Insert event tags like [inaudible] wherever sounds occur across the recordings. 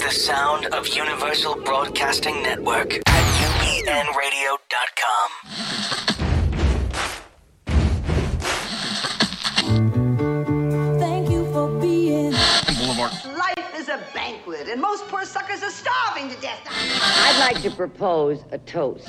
is the sound of Universal Broadcasting Network at UBNradio.com. Thank you for being. Boulevard. Life is a banquet, and most poor suckers are starving to death. I'd like to propose a toast.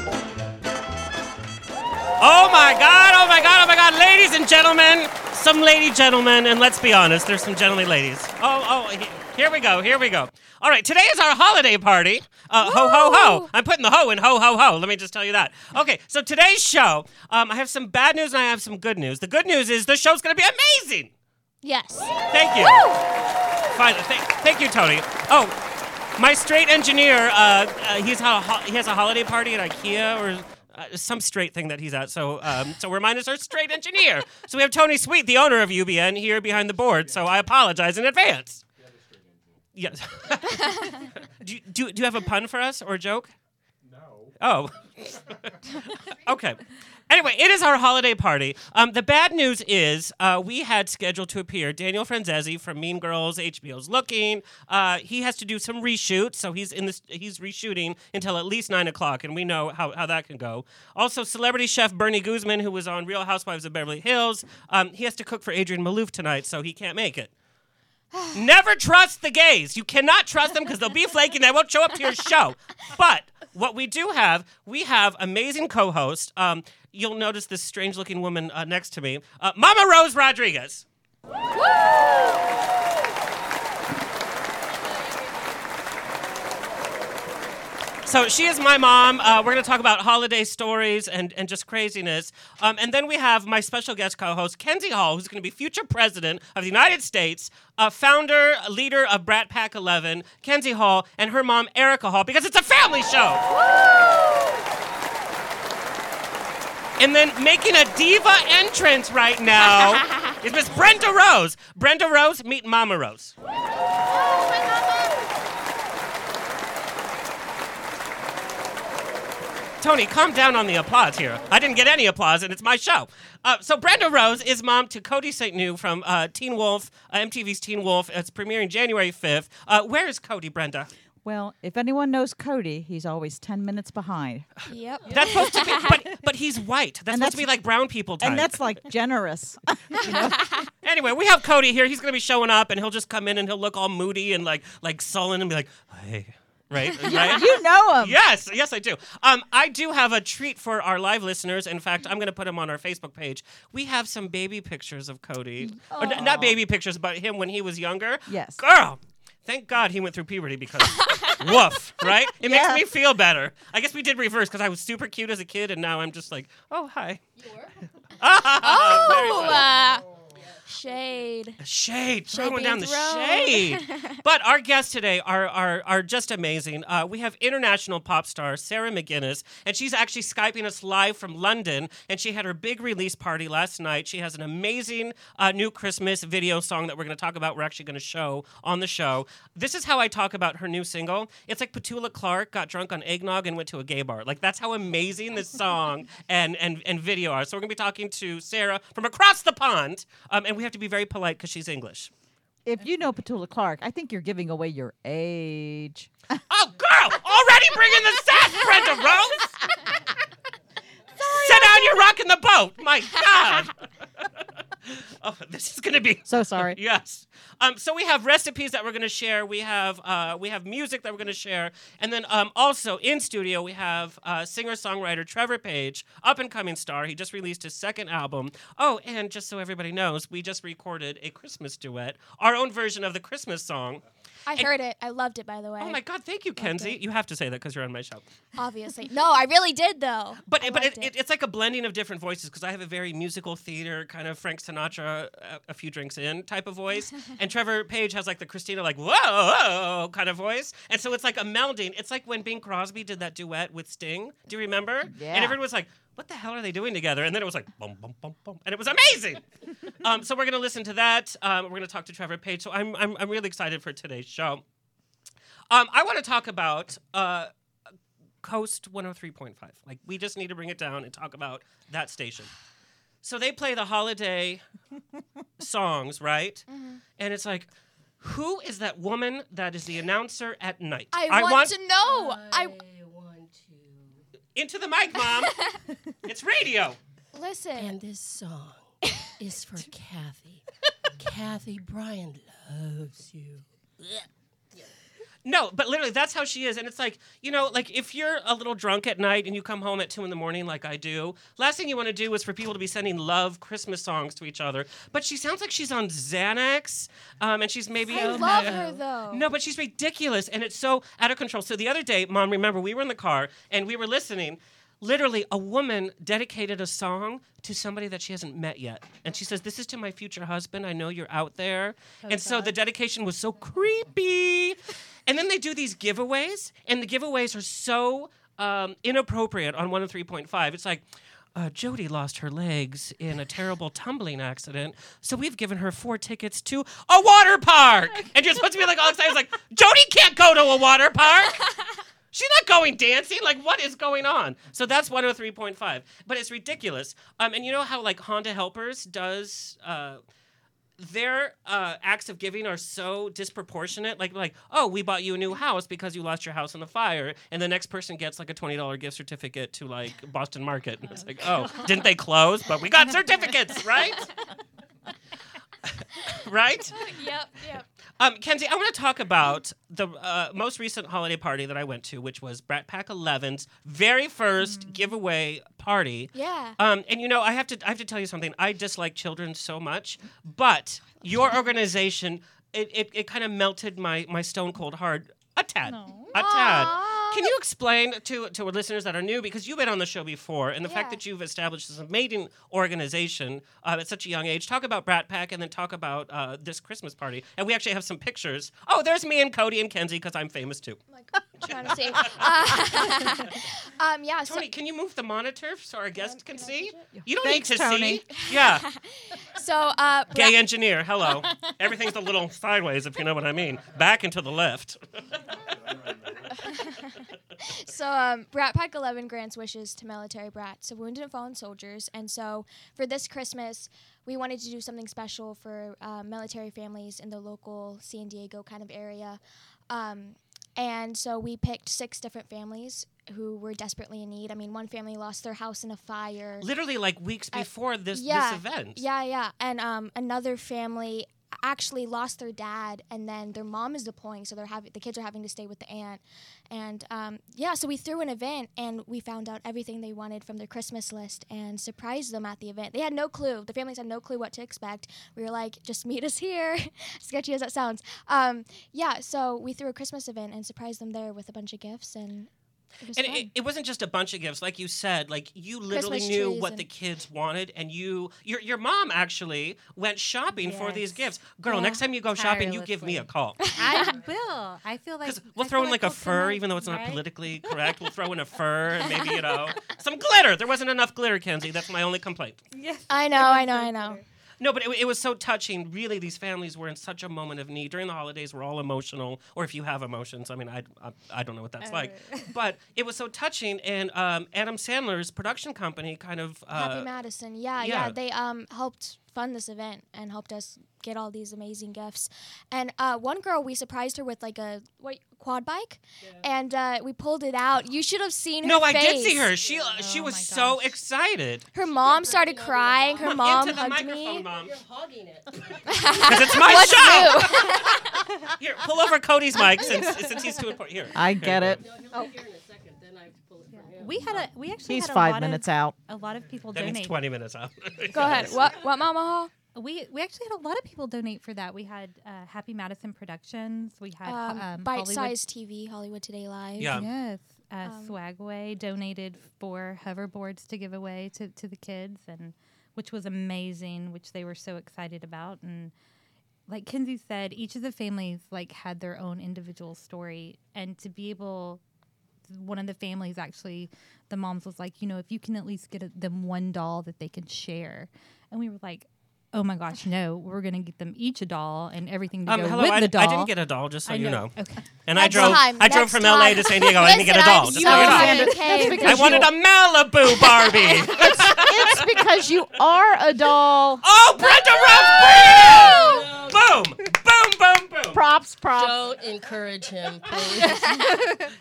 Oh my god, oh my god, oh my god, ladies and gentlemen, some lady gentlemen, and let's be honest, there's some gentlemanly ladies. Oh, oh, here we go, here we go. All right, today is our holiday party. Uh, ho, ho, ho. I'm putting the ho in ho, ho, ho. Let me just tell you that. Okay, so today's show, um, I have some bad news and I have some good news. The good news is the show's gonna be amazing. Yes. Thank you. Finally, thank, thank you, Tony. Oh, my straight engineer, uh, uh, he's had a ho- he has a holiday party at IKEA or uh, some straight thing that he's at. So, um, so we're minus our straight engineer. So we have Tony Sweet, the owner of UBN, here behind the board. So I apologize in advance. Yes. [laughs] do, you, do, do you have a pun for us or a joke? No. Oh. [laughs] okay. Anyway, it is our holiday party. Um, the bad news is uh, we had scheduled to appear Daniel Franzese from Mean Girls, HBO's Looking. Uh, he has to do some reshoots, so he's in this. He's reshooting until at least nine o'clock, and we know how, how that can go. Also, celebrity chef Bernie Guzman, who was on Real Housewives of Beverly Hills, um, he has to cook for Adrienne Maloof tonight, so he can't make it. [sighs] Never trust the gays. You cannot trust them because they'll be flaky and they won't show up to your show. But what we do have, we have amazing co-host. Um, you'll notice this strange-looking woman uh, next to me, uh, Mama Rose Rodriguez. So she is my mom. Uh, we're going to talk about holiday stories and, and just craziness. Um, and then we have my special guest co-host, Kenzie Hall, who's going to be future president of the United States, uh, founder, leader of Brat Pack 11, Kenzie Hall, and her mom, Erica Hall, because it's a family show. And then making a diva entrance right now [laughs] is Miss Brenda Rose. Brenda Rose, meet Mama Rose. Tony, calm down on the applause here. I didn't get any applause, and it's my show. Uh, so Brenda Rose is mom to Cody Saintgnue from uh, Teen Wolf, uh, MTV's Teen Wolf. It's premiering January 5th. Uh, where is Cody, Brenda? Well, if anyone knows Cody, he's always 10 minutes behind. Yep. [laughs] That's supposed to be, but, but he's white. That's And supposed to be like brown people time. And that's like generous. [laughs] Anyway, we have Cody here. He's going to be showing up, and he'll just come in and he'll look all moody and like like sullen and be like, "Hey." Right? [laughs] right? you know him. Yes, yes, I do. Um, I do have a treat for our live listeners. In fact, I'm going to put them on our Facebook page. We have some baby pictures of Cody. Or n- not baby pictures, but him when he was younger. Yes. Girl, thank God he went through puberty because [laughs] woof, right? It Yeah. makes me feel better. I guess we did reverse because I was super cute as a kid, and now I'm just like, oh, hi. [laughs] Oh, uh, shade. Shade, Shade throwing down the thrown. shade. [laughs] but our guests today are are are just amazing. Uh, we have international pop star Sarah McGinnis, and she's actually skyping us live from London. And she had her big release party last night. She has an amazing uh, new Christmas video song that we're going to talk about. We're actually going to show on the show. This is how I talk about her new single. It's like Petula Clark got drunk on eggnog and went to a gay bar. Like that's how amazing this song [laughs] and and and video are. So we're going to be talking to Sarah from across the pond, um, and we have to be very polite because she's English. If you know Petula Clark, I think you're giving away your age. [laughs] Oh, girl, already bringing the sass, Brenda Rose. [laughs] Sit down, you're rocking the boat. My [laughs] God. [laughs] oh, this is gonna be So sorry. [laughs] yes. Um, so we have recipes that we're going to share. We have uh, we have music that we're going to share, and then um, also in studio we have uh, singer songwriter Trevor Page, up and coming star. He just released his second album. Oh, and just so everybody knows, we just recorded a Christmas duet, our own version of the Christmas song. I And- heard it. I loved it, by the oh way. Oh my God! Thank you, Kenzie. You have to say that because you're on my show. Obviously. No, I really did, though. [laughs] But I but it, liked it, it's like a blending of different voices because I have a very musical theater kind of Frank Sinatra, a, a few drinks in type of voice, [laughs] and Trevor Page has like the Christina like whoa, whoa kind of voice, and so it's like a melding. It's like when Bing Crosby did that duet with Sting. Do you remember? Yeah. And everyone was like. What the hell are they doing together? And then it was like bum bum bum bum, and it was amazing. [laughs] um, so we're gonna listen to that. Um, we're gonna talk to Trevor Page. So I'm I'm, I'm really excited for today's show. Um, I want to talk about uh, KOST 103.5. Like, we just need to bring it down and talk about that station. So they play the holiday [laughs] songs, right? Mm-hmm. And it's like, who is that woman that is the announcer at night? I, want, to know. I into the mic, mom. [laughs] it's radio. listen. And this song is for [laughs] Kathy. Kathy, Brian loves you. No, but literally, that's how she is. And it's like, you know, like if you're a little drunk at night and you come home at two in the morning, like I do, last thing you want to do is for people to be sending love Christmas songs to each other. But she sounds like she's on Xanax, um, and she's maybe. I love her though. No, but she's ridiculous, and it's so out of control. So the other day, Mom, remember we were in the car and we were listening. Literally, a woman dedicated a song to somebody that she hasn't met yet, and she says, "This is to my future husband. I know you're out there." and so the dedication was so creepy. And then they do these giveaways, and the giveaways are so um, inappropriate on one and three point five. It's like. Uh, Jody lost her legs in a terrible tumbling accident, so we've given her four tickets to a water park. And you're supposed to be like all excited, It's like Jody can't go to a water park. [laughs] She's not going dancing. Like, what is going on? So that's 103.5. But it's ridiculous. Um, and you know how, like, Honda Helpers does. Uh, their uh, acts of giving are so disproportionate. Like, like, oh, we bought you a new house because you lost your house in the fire, and the next person gets like a twenty dollar gift certificate to like Boston Market. And it's like, oh, didn't they close? But we got certificates, right? [laughs] right? [laughs] Yep, yep. Um, Kenzie, I want to talk about the uh, most recent holiday party that I went to, which was Brat Pack 11's very first giveaway party. Yeah. Um, and you know, I have to I have to tell you something. I dislike children so much, but your [laughs] organization it, it, it kind of melted my my stone cold heart a tad. A tad. Can you explain to to our listeners that are new because you've been on the show before and the fact that you've established this amazing organization uh, at such a young age. Talk about Brat Pack and then talk about uh, this Christmas party. And we actually have some pictures. Oh, there's me and Cody and Kenzie because I'm famous too. Like, trying to see. Uh, [laughs] um, yeah. So, Tony, can you move the monitor so our guest can see? it? You don't Thanks, need to Tony. see. Yeah. [laughs] so uh, Gay engineer, hello. [laughs] Everything's a little sideways, if you know what I mean. Back and to the left. So, um, Brat Pack 11 grants wishes to military brats, so wounded and fallen soldiers. And so, for this Christmas, we wanted to do something special for uh, military families in the local San Diego kind of area. Um, and so, we picked six different families who were desperately in need. I mean, one family lost their house in a fire. Literally, like weeks Uh, before this, yeah, this event. Yeah, yeah. And um, another family actually lost their dad, and then their mom is deploying, so they're having the kids are having to stay with the aunt. And um, yeah, so we threw an event, and we found out everything they wanted from their Christmas list, and surprised them at the event. They had no clue. The families had no clue what to expect. We were like, just meet us here. [laughs] Sketchy as that sounds. Um, yeah, so we threw a Christmas event and surprised them there with a bunch of gifts, and it And it, it wasn't just a bunch of gifts, like you said. Like you literally Christmas knew what and- the kids wanted, and you, your your mom actually went shopping for these gifts. Girl, Yeah. next time you go shopping, you give me a call. [laughs] I will. I feel like Because we'll I throw in like a fur, promote- even though it's not right? politically [laughs] correct. We'll throw in a fur and maybe you know some glitter. There wasn't enough glitter, Kenzie. That's my only complaint. Yes, I know, I know, I know. No, but it, it was so touching. Really, these families were in such a moment of need during the holidays. We're all emotional, or if you have emotions, I mean, I I, I don't know what that's like, but it was so touching. And um, Adam Sandler's production company kind of Happy uh, Madison. Yeah, yeah. yeah, They um helped fund this event and helped us get all these amazing gifts. And uh, one girl, we surprised her with like a what, quad bike, and uh, we pulled it out. You should have seen her. No, I did see her. She uh, she Oh was so excited. Her mom started crying. Her Mom, mom into the hugged microphone, me. mom, You're hogging it. [laughs] because it's my What's show. new? [laughs] Here, pull over Cody's mic since since he's too important. Here, I get you it. No, he'll We had a we actually He's had a five lot minutes of, out. A lot of people That means donate. twenty minutes out. [laughs] Go ahead. What? What, Mama we we actually had a lot of people donate for that. We had uh, Happy Madison Productions. We had Um, um, Bite Hollywood- Size TV, Hollywood Today Live. Yeah. Yes. Uh, Um, Swagway donated for hoverboards to give away to, to the kids, and which was amazing, which they were so excited about. And like Kenzie said, each of the families like had their own individual story, and to be able, one of the families actually, the moms was like, you know, if you can at least get a, them one doll that they can share, and we were like. Oh my gosh! No, we're gonna get them each a doll and everything to Um, go hello, with I, the doll. I didn't get a doll, just so I you know. know. [laughs] Okay. And I drove. time, I drove next from LA to. San Diego. I didn't get a doll. Just so so you know. Alexander, okay. because I wanted a Malibu Barbie. [laughs] it's because you are a doll. oh, Brenda Rose, boom, boom, boom, boom. Props, props. Don't encourage him, [laughs] please.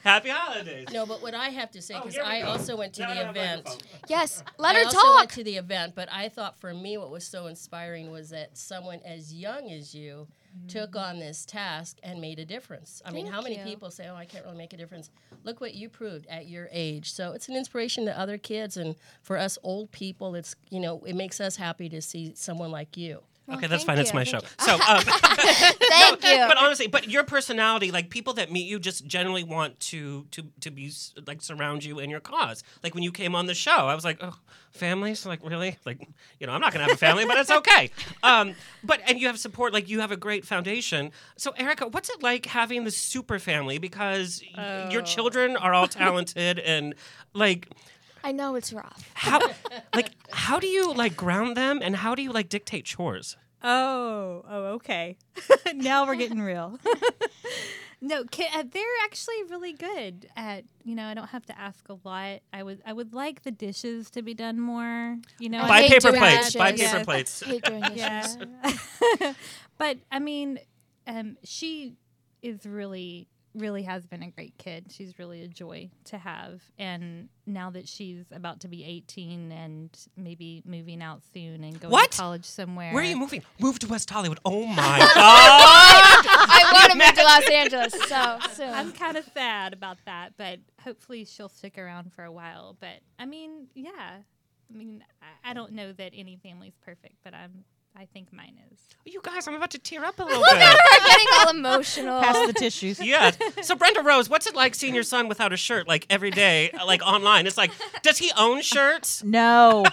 Happy holidays. no, but what I have to say, Oh, because here we I go. also went to Now I the have a event. microphone. Yes, let I her also talk. went to the event, but I thought for me what was so inspiring was that someone as young as you took on this task and made a difference. I mean, how Thank many you. people say, "Oh, I can't really make a difference." Look what you proved at your age. So it's an inspiration to other kids, and for us old people, it's you know it makes us happy to see someone like you. Okay, that's fine. It's my thank show. you. [laughs] [laughs] So, um, Thank you. but honestly, but your personality, like people that meet you, just generally want to to to be like surround you in your cause. Like when you came on the show, I was like, oh, families, like really, like you know, I'm not gonna have a family, but it's okay. [laughs] Um, but and you have support, like you have a great foundation. So, Erica, what's it like having the super family? Because Oh. your children are all talented and like. I know it's rough. How, [laughs] like, how do you like ground them, and how do you like dictate chores? Oh, oh, okay. [laughs] now we're getting real. [laughs] no, ki- uh, they're actually really good at. You know, I don't have to ask a lot. I would, I would like the dishes to be done more. You know, I Buy paper plates. Buy paper Yes. plates. hate doing dishes. Yeah. but I mean, um, she is really, really has been a great kid. She's really a joy to have. And now that she's about to be 18 and maybe moving out soon and going What? to college somewhere. Where are you moving? Move to West Hollywood. Oh [laughs] my god! I want to move to Los Angeles so [laughs] soon. I'm kind of sad about that, but hopefully she'll stick around for a while. But I mean, yeah. I mean, I, I don't know that any family's perfect, but I'm. I think mine is. you guys, I'm about to tear up a [laughs] little bit. We're bit. getting all emotional. Pass the tissues. [laughs] yeah. So Brenda Rose, what's it like seeing your son without a shirt like every day, like online? It's like, does he own shirts? [laughs] No.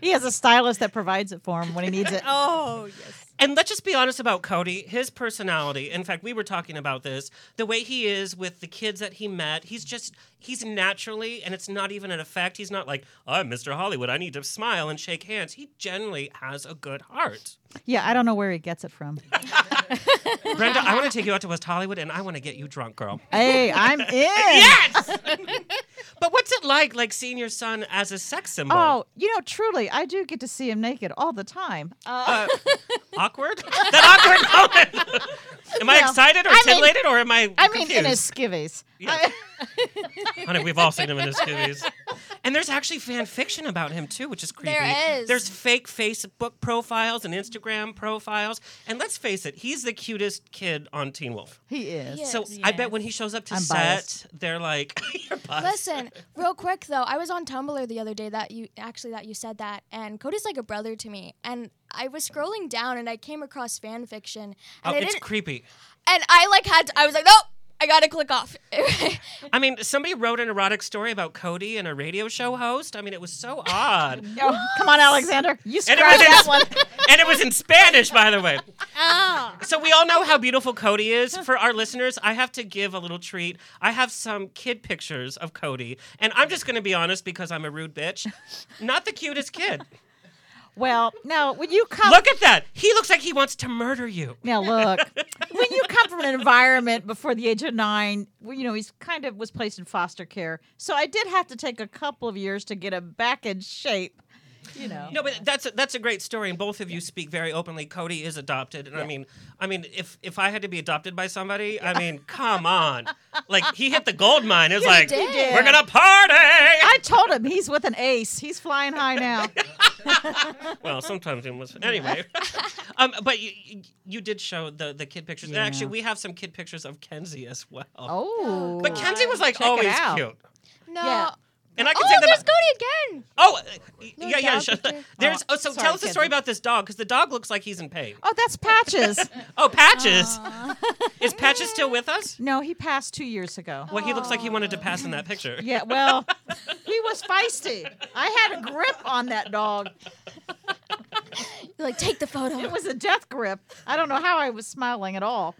he has a stylist that provides it for him when he needs it. Oh yes. And let's just be honest about Cody. His personality, in fact, we were talking about this, the way he is with the kids that he met, he's just, he's naturally, and it's not even an effect. He's not like, oh, I'm Mr. Hollywood. I need to smile and shake hands. He generally has a good heart. Yeah, I don't know where he gets it from. [laughs] Brenda, I want to take you out to West Hollywood and I want to get you drunk, girl. Hey, I'm [laughs] in. Yes! [laughs] but what's it like, like seeing your son as a sex symbol? Oh, you know, truly, I do get to see him naked all the time. Uh, Uh, awkward? that awkward moment. am I Well, excited or I mean- titillated or am I I mean, confused? in his skivvies. Yes. Honey, we've all seen him in his movies. And there's actually fan fiction about him too, which is creepy. There is. There's fake Facebook profiles and Instagram profiles. And let's face it, he's the cutest kid on Teen Wolf. He is. He So is. I bet when he shows up to I'm set, biased. they're like, [laughs] "You're biased." Listen, real quick though, I was on Tumblr the other day that you actually that you said that, and Cody's like a brother to me. And I was scrolling down and I came across fan fiction, Oh, and I it's creepy. and I like had to, I was like, nope, I gotta click off. [laughs] I mean, somebody wrote an erotic story about Cody and a radio show host. I mean, it was so [laughs] odd. Oh, come on, Alexander. You And it, scratch was that in, one. [laughs] and it was in Spanish, by the way. Oh. So we all know how beautiful Cody is. For our listeners, I have to give a little treat. I have some kid pictures of Cody, and I'm just going to be honest because I'm a rude bitch. Not the cutest kid. Well, now when you come, Look at that. He looks like he wants to murder you. now look, [laughs] when you come from an environment before the age of nine, you know he's kind of was placed in foster care. So I did have to take a couple of years to get him back in shape. You know. No, but that's a, that's a great story, and both of you speak very openly. Cody is adopted, and I mean, I mean, if if I had to be adopted by somebody, I mean, come on, like he hit the gold mine. It was like, did. we're gonna party. I told him he's with an ace. He's flying high now. [laughs] well, sometimes he was. Anyway, [laughs] um, but you you- you did show the the kid pictures, and actually, we have some kid pictures of Kenzie as well. Oh, But Kenzie was like Check it always out. cute. no, Yeah. And I can oh, say that. there's Cody again. Oh, uh, No yeah, yeah. Sure. There's. Oh, Oh, so sorry, tell us the story about this dog because the dog looks like he's in pain. Oh, that's Patches. [laughs] Oh, Patches. Is Patches still with us? no, he passed two years ago. Well, he looks like he wanted to pass in that picture. Yeah, well, [laughs] he was feisty. I had a grip on that dog. You're like, take the photo. It was a death grip. I don't know how I was smiling at all.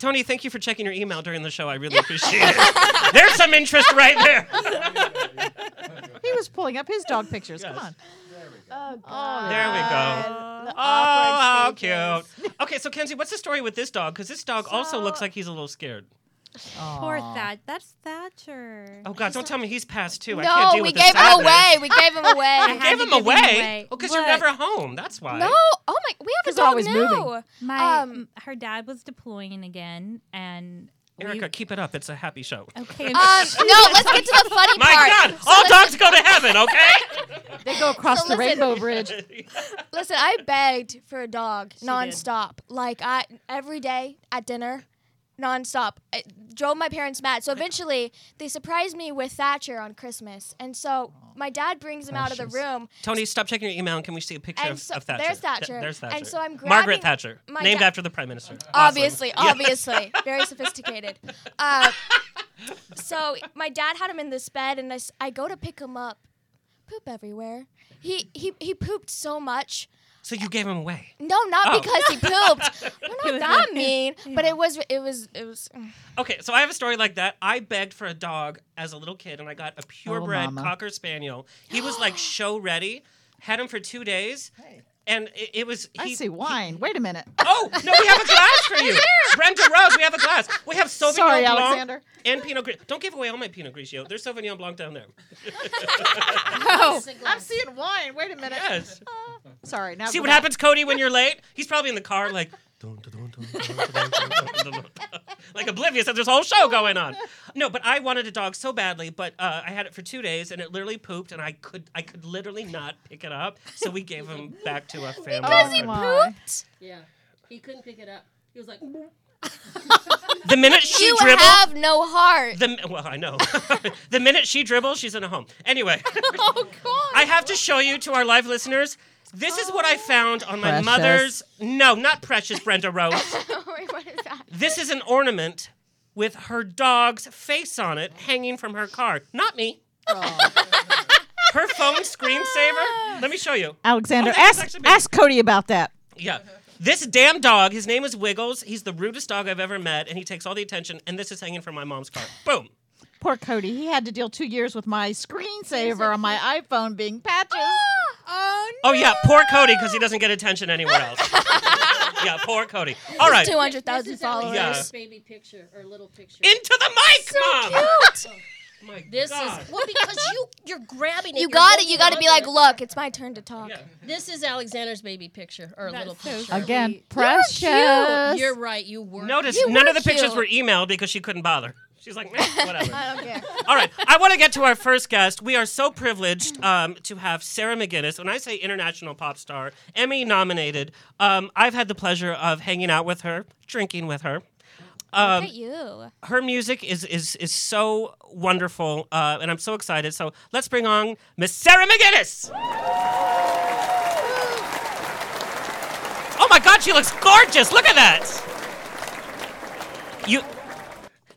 Tony, thank you for checking your email during the show. I really appreciate it. [laughs] There's some interest right there. [laughs] He was pulling up his dog pictures. Come Yes. on. Oh, There we go. The Oh, how cute. Okay, so Kenzie, what's the story with this dog? Because this dog also looks like he's a little scared. Poor Thatch. That's Thatcher. Oh God, don't tell me he's passed too. I No, can't deal we with gave him sadness. away. We gave him [laughs] away. I You had gave to him give away? away. Oh, because you're But- never home. That's why. No. Oh my. We have a He's dog always now. moving. My Um, her dad was deploying again, and we- Erica, keep it up. It's a happy show. okay. Um, no, let's get to the funny part. My part. God, So all listen- dogs go to heaven, okay? [laughs] They go across So the listen. Rainbow Bridge. Listen, I begged for a dog did. nonstop. Like I every day at dinner, nonstop. It drove my parents mad. So eventually, they surprised me with Thatcher on Christmas, and so my dad brings him out of the room. Tony, stop checking your email and can we see a picture And of, so- of Thatcher? there's Th- Thatcher. there's Thatcher. And so I'm Margaret Thatcher, my named da- after the Prime Minister. Awesome. Obviously, [laughs] Yeah. obviously, very sophisticated. [laughs] Uh, so my dad had him in this bed, and I go to pick him up, poop everywhere. He he he pooped so much. So you gave him away. No, not Oh. because he pooped. [laughs] We're was not that mean, but it was it was it was. Mm. Okay, so I have a story like that. I begged for a dog as a little kid, and I got a oh, purebred mama. cocker spaniel. He was like [gasps] show ready. Had him for two days, and it, it was. I see wine. Wait a minute. Oh no, we have a glass for you, [laughs] Brenda Rose. We have a glass. We have Sauvignon Sorry, Blanc Alexander. and Pinot Gris. Don't give away all my Pinot Grigio. There's Sauvignon Blanc down there. [laughs] Oh, I'm seeing wine. Wait a minute. Yes. Uh, sorry. Now See what happens, Cody, when you're late? He's probably in the car, like, like oblivious that there's a whole show going on. No, but I wanted a dog so badly, but uh, I had it for two days and it literally pooped, and I could I could literally not pick it up, so we gave him back to a family. Oh because he pooped. Yeah, he couldn't pick it up. He was like. [laughs] the minute she you dribbles, have no heart. The, well, I know. [laughs] the minute she dribbles, she's in a home. Anyway, [laughs] oh God! I have to show you to our live listeners this is what I found on my Precious. mother's. No, not precious, Brenda Rose. [laughs] Wait, what is that? This is an ornament with her dog's face on it hanging from her car. Not me. her phone screensaver. Let me show you. Alexander, Oh, that's ask actually me. ask Cody about that. Yeah. This damn dog, his name is Wiggles. He's the rudest dog I've ever met, and he takes all the attention. And this is hanging from my mom's car. Boom. Poor Cody. He had to deal two years with my screensaver on my iPhone being patches. [gasps] Oh Oh, yeah. Poor Cody because he doesn't get attention anywhere else. [laughs] yeah, poor Cody. All right. Two hundred thousand this followers. Alexander's baby picture or little picture. Into the mic, mom. Cute. Oh, my This God. is well because you you're grabbing it. You got it. You got to be like, look, it's my turn to talk. Yeah. This is Alexander's baby picture or a little That's so picture. Again, Sweet. precious. You're right. You were. Notice You none were of the pictures were emailed because she couldn't bother. She's like, "Meh, whatever. I don't care. All right, I want to get to our first guest. We are so privileged um, to have Sarah McGinnis. When I say international pop star, Emmy nominated, um, I've had the pleasure of hanging out with her, drinking with her. Um, Look at you. her music is is is so wonderful, uh, and I'm so excited. So let's bring on Miss Sarah McGinnis. Oh my God, she looks gorgeous! Look at that. You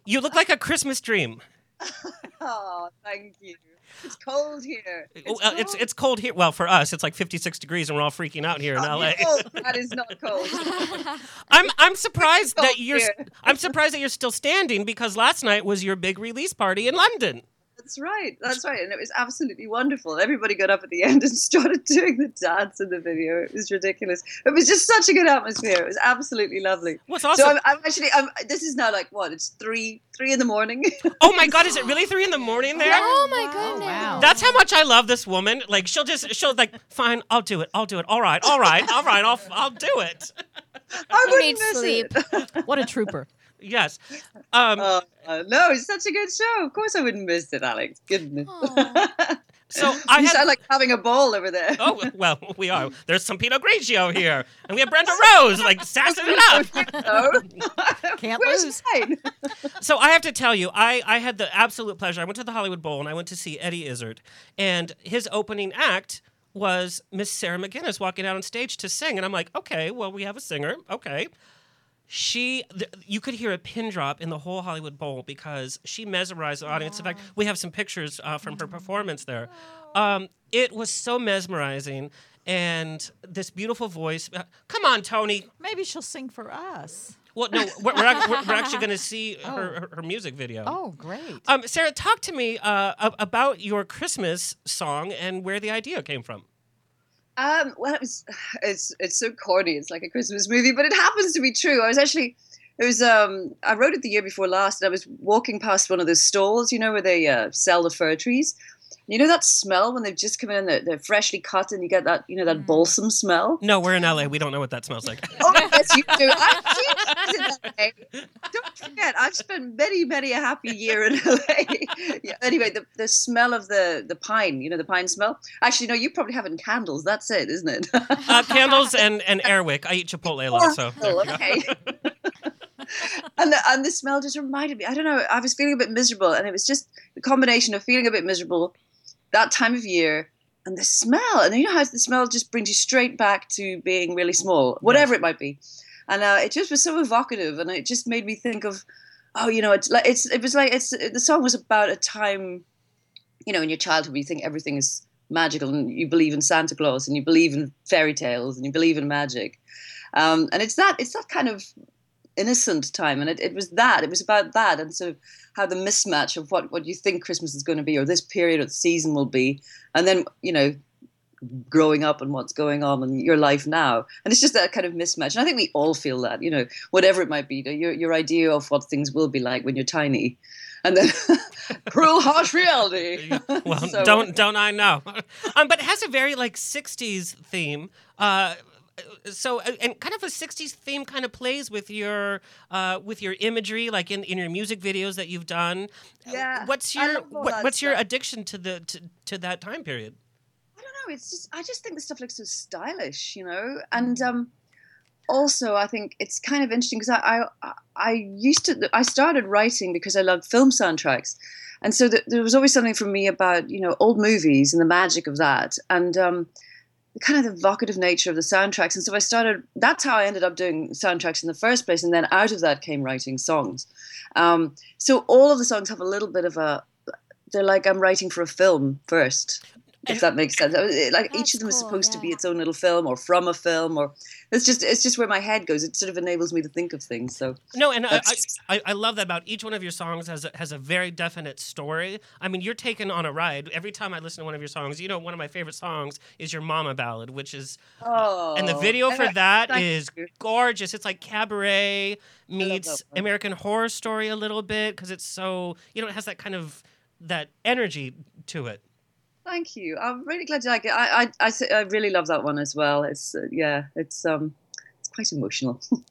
you look like a Christmas dream. [laughs] Oh, thank you. It's cold here. Oh, uh, it's it's cold here. Well, for us, it's like 56 degrees, and we're all freaking out here in LA. Oh, that is not cold. [laughs] I'm I'm surprised that you're. I'm surprised that you're still standing because last night was your big release party in London. That's right. That's right. And it was absolutely wonderful. Everybody got up at the end and [laughs] started doing the dance in the video. It was ridiculous. It was just such a good atmosphere. It was absolutely lovely. What's So awesome? I'm, I'm actually. I'm, this is now like what? It's three three in the morning. [laughs] oh my God, is it really three in the morning there? Oh my Wow. goodness. wow. That's how much I love this woman. Like she'll just she'll like, fine, I'll do it. I'll do it. All right, all right, all right. I'll I'll do it. I You wouldn't need miss sleep. it. [laughs] What a trooper. Yes. Um, uh, no, it's such a good show. Of course, I wouldn't miss it, Alex. Goodness. [laughs] So I you had- sound like having a ball over there. Oh [laughs] well, we are. There's some Pinot Grigio here, and we have Brenda Rose like sassing it up. [laughs] Can't where's lose. mine? So I have to tell you, I, I had the absolute pleasure. I went to the Hollywood Bowl and I went to see Eddie Izzard, and his opening act was Miss Sarah McGinnis walking out on stage to sing, and I'm like, okay, well we have a singer, okay. She, th- you could hear a pin drop in the whole Hollywood Bowl because she mesmerized the audience. In fact, we have some pictures uh, from her performance there. Um, it was so mesmerizing, and this beautiful voice. Uh, come on, Tony. Maybe she'll sing for us. Well, no, we're, we're, ac- we're, we're actually [laughs] going to see her, her, her music video. Oh, great. Um, Sarah, talk to me uh, about your Christmas song and where the idea came from. Um, well, it was, [sighs] it's it's so corny. It's like a Christmas movie, but it happens to be true. I was actually, it was um, I wrote it the year before last, and I was walking past one of those stalls, you know, where they uh, sell the fir trees. You know that smell when they've just come in, they're, they're freshly cut, and you get that, you know, that balsam smell. No, we're in LA. We don't know what that smells like. [laughs] Oh, yes, you do. I've [laughs] seen it. Don't forget, I've spent many, many a happy year in LA. [laughs] yeah, anyway, the, the smell of the, the pine, you know, the pine smell. Actually, no, you probably have it in candles. That's it, isn't it? uh, candles and, and Airwick. I eat Chipotle a lot, so. there Oh, you go. okay. And the and the smell just reminded me. I don't know. I was feeling a bit miserable, and it was just the combination of feeling a bit miserable that time of year and the smell. And you know how the smell just brings you straight back to being really small, whatever it might be. And uh, it just was so evocative, and it just made me think of, oh, you know, it's like it's it was like it's the song was about a time, you know, in your childhood you think everything is magical and you believe in Santa Claus and you believe in fairy tales and you believe in magic. Um, and it's that it's that kind of innocent time and it, it was that it was about that and sort of how the mismatch of what, what you think christmas is going to be or this period of the season will be and then you know growing up and what's going on in your life now and it's just that kind of mismatch and i think we all feel that you know whatever it might be your, your idea of what things will be like when you're tiny and then [laughs] cruel harsh reality [laughs] Well, So- don't don't I know? [laughs] um, but it has a very like '60s theme. Uh, so uh, and kind of a '60s theme kind of plays with your uh, with your imagery, like in, in your music videos that you've done. Yeah, What's your what, what's your addiction to the to, to that time period? I don't know. It's just I just think the stuff looks so stylish, you know. And um, also, I think it's kind of interesting because I, I I used to I started writing because I loved film soundtracks, and so th- there was always something for me about you know old movies and the magic of that, and um, the kind of the evocative nature of the soundtracks. And so I started. That's how I ended up doing soundtracks in the first place, and then out of that came writing songs. Um, so all of the songs have a little bit of a. They're like I'm writing for a film first if that makes sense. Uh, Like each of them is cool, supposed to be its own little film or from a film, or it's just it's just where my head goes. It sort of enables me to think of things. So No, and I, I, I I love that about each one of your songs has a, has a very definite story. I mean, you're taken on a ride every time I listen to one of your songs. You know, one of my favorite songs is your Mama ballad, which is oh, and the video for that thank is you. gorgeous. It's like cabaret meets. American Horror Story a little bit because it's so you know it has that kind of that energy to it. Thank you. I'm really glad you like it. I I, I, I really love that one as well. It's uh, yeah, it's um, it's quite emotional. [laughs]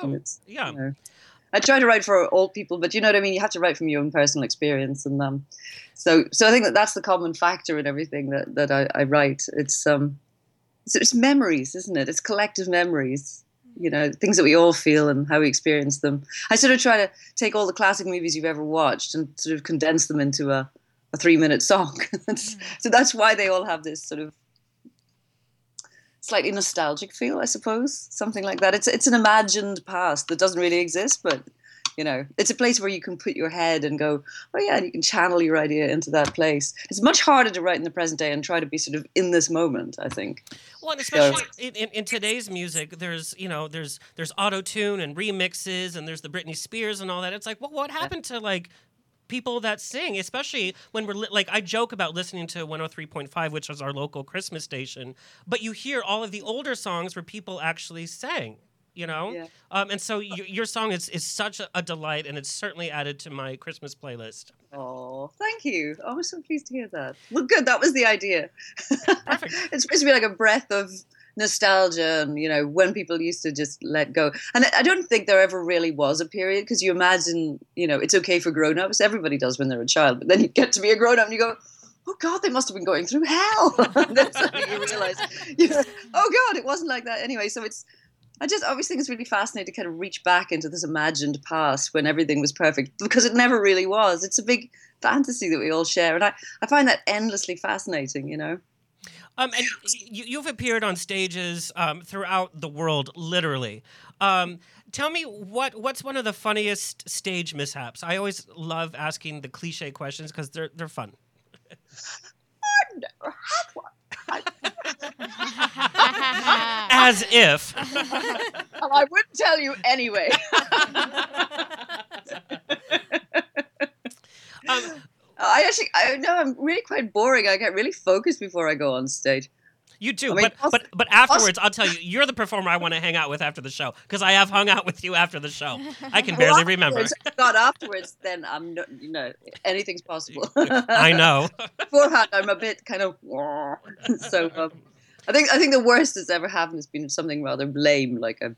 Oh, it's, yeah. you know, I try to write for old people, but you know what I mean. You have to write from your own personal experience, and um, so so I think that that's the common factor in everything that that I, I write. It's um, it's, it's memories, isn't it? It's collective memories. You know, things that we all feel and how we experience them. I sort of try to take all the classic movies you've ever watched and sort of condense them into a, a three minute song. [laughs] Hmm. so that's why they all have this sort of slightly nostalgic feel, I suppose, something like that. It's it's an imagined past that doesn't really exist, but you know, it's a place where you can put your head and go, oh yeah, and you can channel your idea into that place. It's much harder to write in the present day and try to be sort of in this moment. I think. Well, and especially in, in, in today's music, there's you know there's there's auto tune and remixes, and there's the Britney Spears and all that. It's like, well, what happened to like people that sing, especially when we're li- like I joke about listening to 103.5, which is our local Christmas station, but you hear all of the older songs where people actually sang. You know, Yeah. um, and so y- your song is, is such a, a delight, and it's certainly added to my Christmas playlist. Oh, thank you. I was so pleased to hear that. Well, good. That was the idea. [laughs] Perfect. it's supposed to be like a breath of nostalgia and you know when people used to just let go and I- don't think there ever really was a period because you imagine you know it's okay for grown-ups everybody does when they're a child but then you get to be a grown-up and you go oh God, they must have been going through hell. [laughs] and then suddenly you realize, you know, [laughs] oh God, it wasn't like that anyway. So it's, I just always think it's really fascinating to kind of reach back into this imagined past when everything was perfect because it never really was. It's a big fantasy that we all share. And I, I find that endlessly fascinating, you know. Um, and you, you've appeared on stages um, throughout the world, literally. Um, tell me what what's one of the funniest stage mishaps? I always love asking the cliche questions because they're they're fun. Never had one. [laughs] As if. and [laughs] I wouldn't tell you anyway. [laughs] Um, I actually, I know I'm really quite boring. I get really focused before I go on stage. You do, I mean, but but but afterwards, I'll tell you, you're the performer I want to hang out with after the show because I have hung out with you after the show. I can [laughs] barely remember. [laughs] Afterwards- God, afterwards, then I'm not, you know, anything's possible. [laughs] I know. Beforehand, I'm a bit kind of, so um, I think I think the worst that's ever happened has been something rather lame, like I've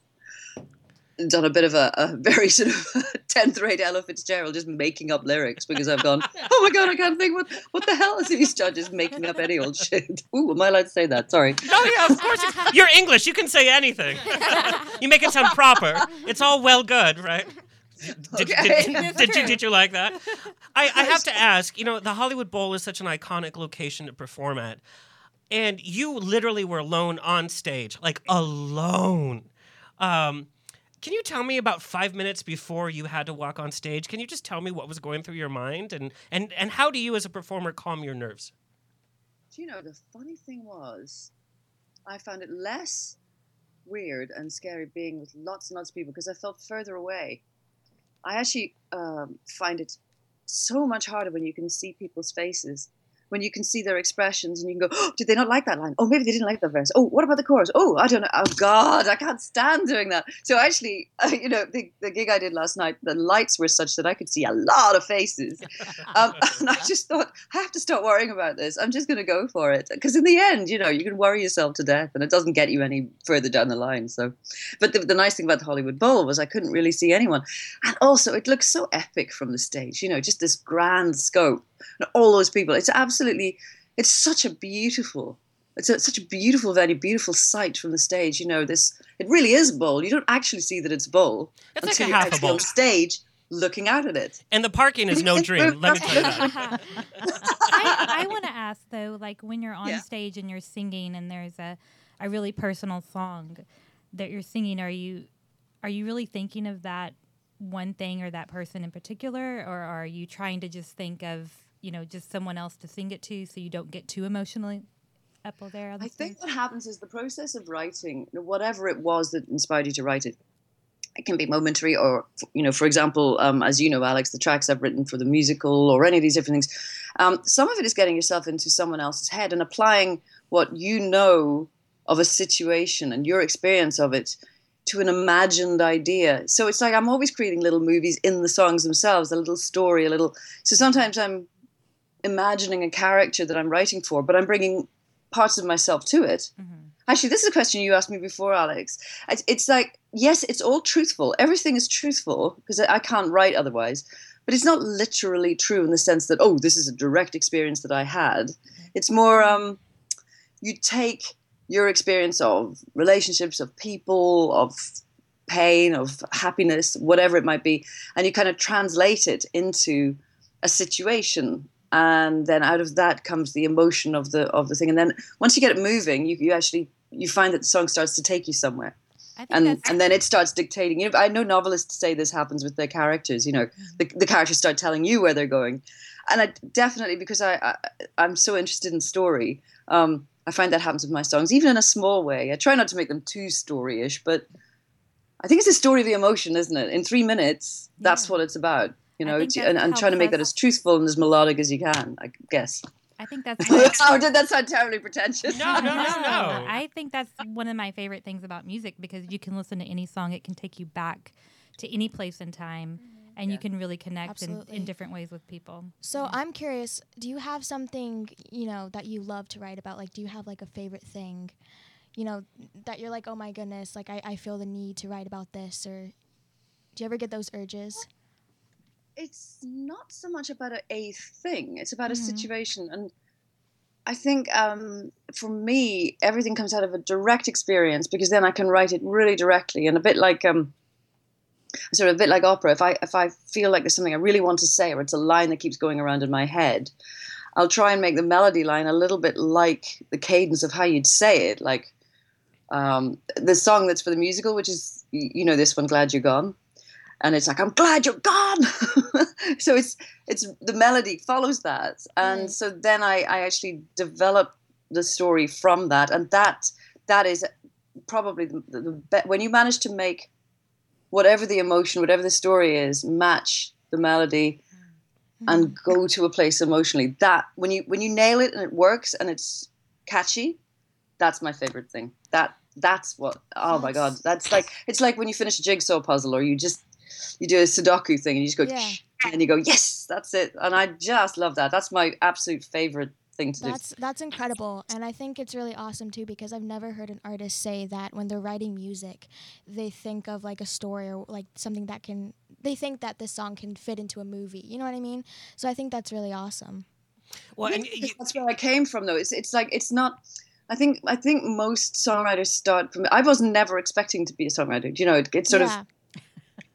done a bit of a, a very [laughs] sort of tenth rate Ella Fitzgerald, just making up lyrics because I've gone, [laughs] oh my god, I can't think what what the hell is these judges making up any old shit? Ooh, am I allowed to say that? Sorry. Oh yeah, of course. you- You're English. You can say anything. you make it sound proper. It's all well good, right? Did, Okay. did, did you did you like that? I, I have to ask. You know, the Hollywood Bowl is such an iconic location to perform at, and you literally were alone on stage, like alone. Um, can you tell me about five minutes before you had to walk on stage? Can you just tell me what was going through your mind, and and and how do you, as a performer, calm your nerves? Do you know the funny thing was, I found it less weird and scary being with lots and lots of people because I felt further away. I actually um, find it so much harder when you can see people's faces, when you can see their expressions, and you can go, oh, "Did they not like that line? Oh, maybe they didn't like that verse. Oh, what about the chorus? Oh, I don't know. Oh God, I can't stand doing that." So actually, [laughs] you know, the, the gig I did last night, the lights were such that I could see a lot of faces, um, [laughs] and I [laughs] just thought, I have to stop worrying about this. I'm just going to go for it because in the end, you know, you can worry yourself to death, and it doesn't get you any further down the line. So, but the, the nice thing about the Hollywood Bowl was I couldn't really see anyone, and also it looks so epic from the stage. You know, just this grand scope, and all those people. It's absolutely, it's such a beautiful. It's a, such a beautiful venue, beautiful sight from the stage. You know, this it really is a bowl. You don't actually see that it's a bowl It's like until a you're half a actually bowl. on stage looking out at it. And the parking is no dream. Let me tell you that. [laughs] I, I want to ask though, like when you're on Yeah. stage and you're singing, and there's a, a really personal song that you're singing, are you are you really thinking of that one thing or that person in particular, or are you trying to just think of you know just someone else to sing it to, so you don't get too emotionally up there? I think what happens is the process of writing, whatever it was that inspired you to write it, it can be momentary, or you know, for example, um, as you know, Alex, the tracks I've written for the musical, or any of these different things. Um, some of it is getting yourself into someone else's head and applying what you know of a situation and your experience of it to an imagined idea. So it's like I'm always creating little movies in the songs themselves, a little story, a little. So sometimes I'm imagining a character that I'm writing for, but I'm bringing parts of myself to it. Actually, this is a question you asked me before, Alex. It's, it's like, yes, it's all truthful. Everything is truthful because I I can't write otherwise. But it's not literally true in the sense that, oh, this is a direct experience that I had. It's more, um, you take your experience of relationships, of people, of pain, of happiness, whatever it might be, and you kind of translate it into a situation. And then out of that comes the emotion of the of the thing. And then once you get it moving, you, you actually you find that the song starts to take you somewhere. I think And that's and then it starts dictating. You know, I know novelists say this happens with their characters. You know, the, the characters start telling you where they're going, and I definitely because I, I I'm so interested in story. Um, I find that happens with my songs, even in a small way. I try not to make them too story-ish, but I think it's a story of the emotion, isn't it? In three minutes, that's Yeah. what it's about. You know, think and, and trying to make that as truthful and as melodic as you can. I guess. I think that's [laughs] oh, did that sound terribly pretentious? No, no, no, [laughs] no. I think that's one of my favorite things about music because you can listen to any song, it can take you back to any place in time, mm-hmm. and you can really connect in, in different ways with people. So I'm curious, do you have something, you know, that you love to write about? Like do you have like a favorite thing, you know, that you're like, oh my goodness, like I, I feel the need to write about this or do you ever get those urges? It's not so much about a, a thing it's about a situation and I think um, for me, everything comes out of a direct experience because then I can write it really directly and a bit like um, sort of a bit like opera. If I if I feel like there's something I really want to say or it's a line that keeps going around in my head, I'll try and make the melody line a little bit like the cadence of how you'd say it. Like um, the song that's for the musical, which is you know this one, "Glad You're Gone," and it's like I'm glad you're gone. [laughs] so it's it's the melody follows that, and mm. so then I I actually develop the story from that, and that that is probably the, the, the be- when you manage to make whatever the emotion, whatever the story is, match the melody mm. and mm. go to a place emotionally. That when you when you nail it and it works and it's catchy, that's my favorite thing. That that's what oh my god, that's like it's like when you finish a jigsaw puzzle or you just you do a Sudoku thing and you just go Yeah. and you go, Yes, that's it. And I just love that. That's my absolute favorite thing to do. That's that's incredible, and I think it's really awesome too because I've never heard an artist say that when they're writing music, they think of like a story or like something that can. They think that this song can fit into a movie. You know what I mean? So I think that's really awesome. Well, and Because that's where I came from, though. It's it's like it's not. I think I think most songwriters start from. I was never expecting to be a songwriter. You know, it, it's sort yeah. of.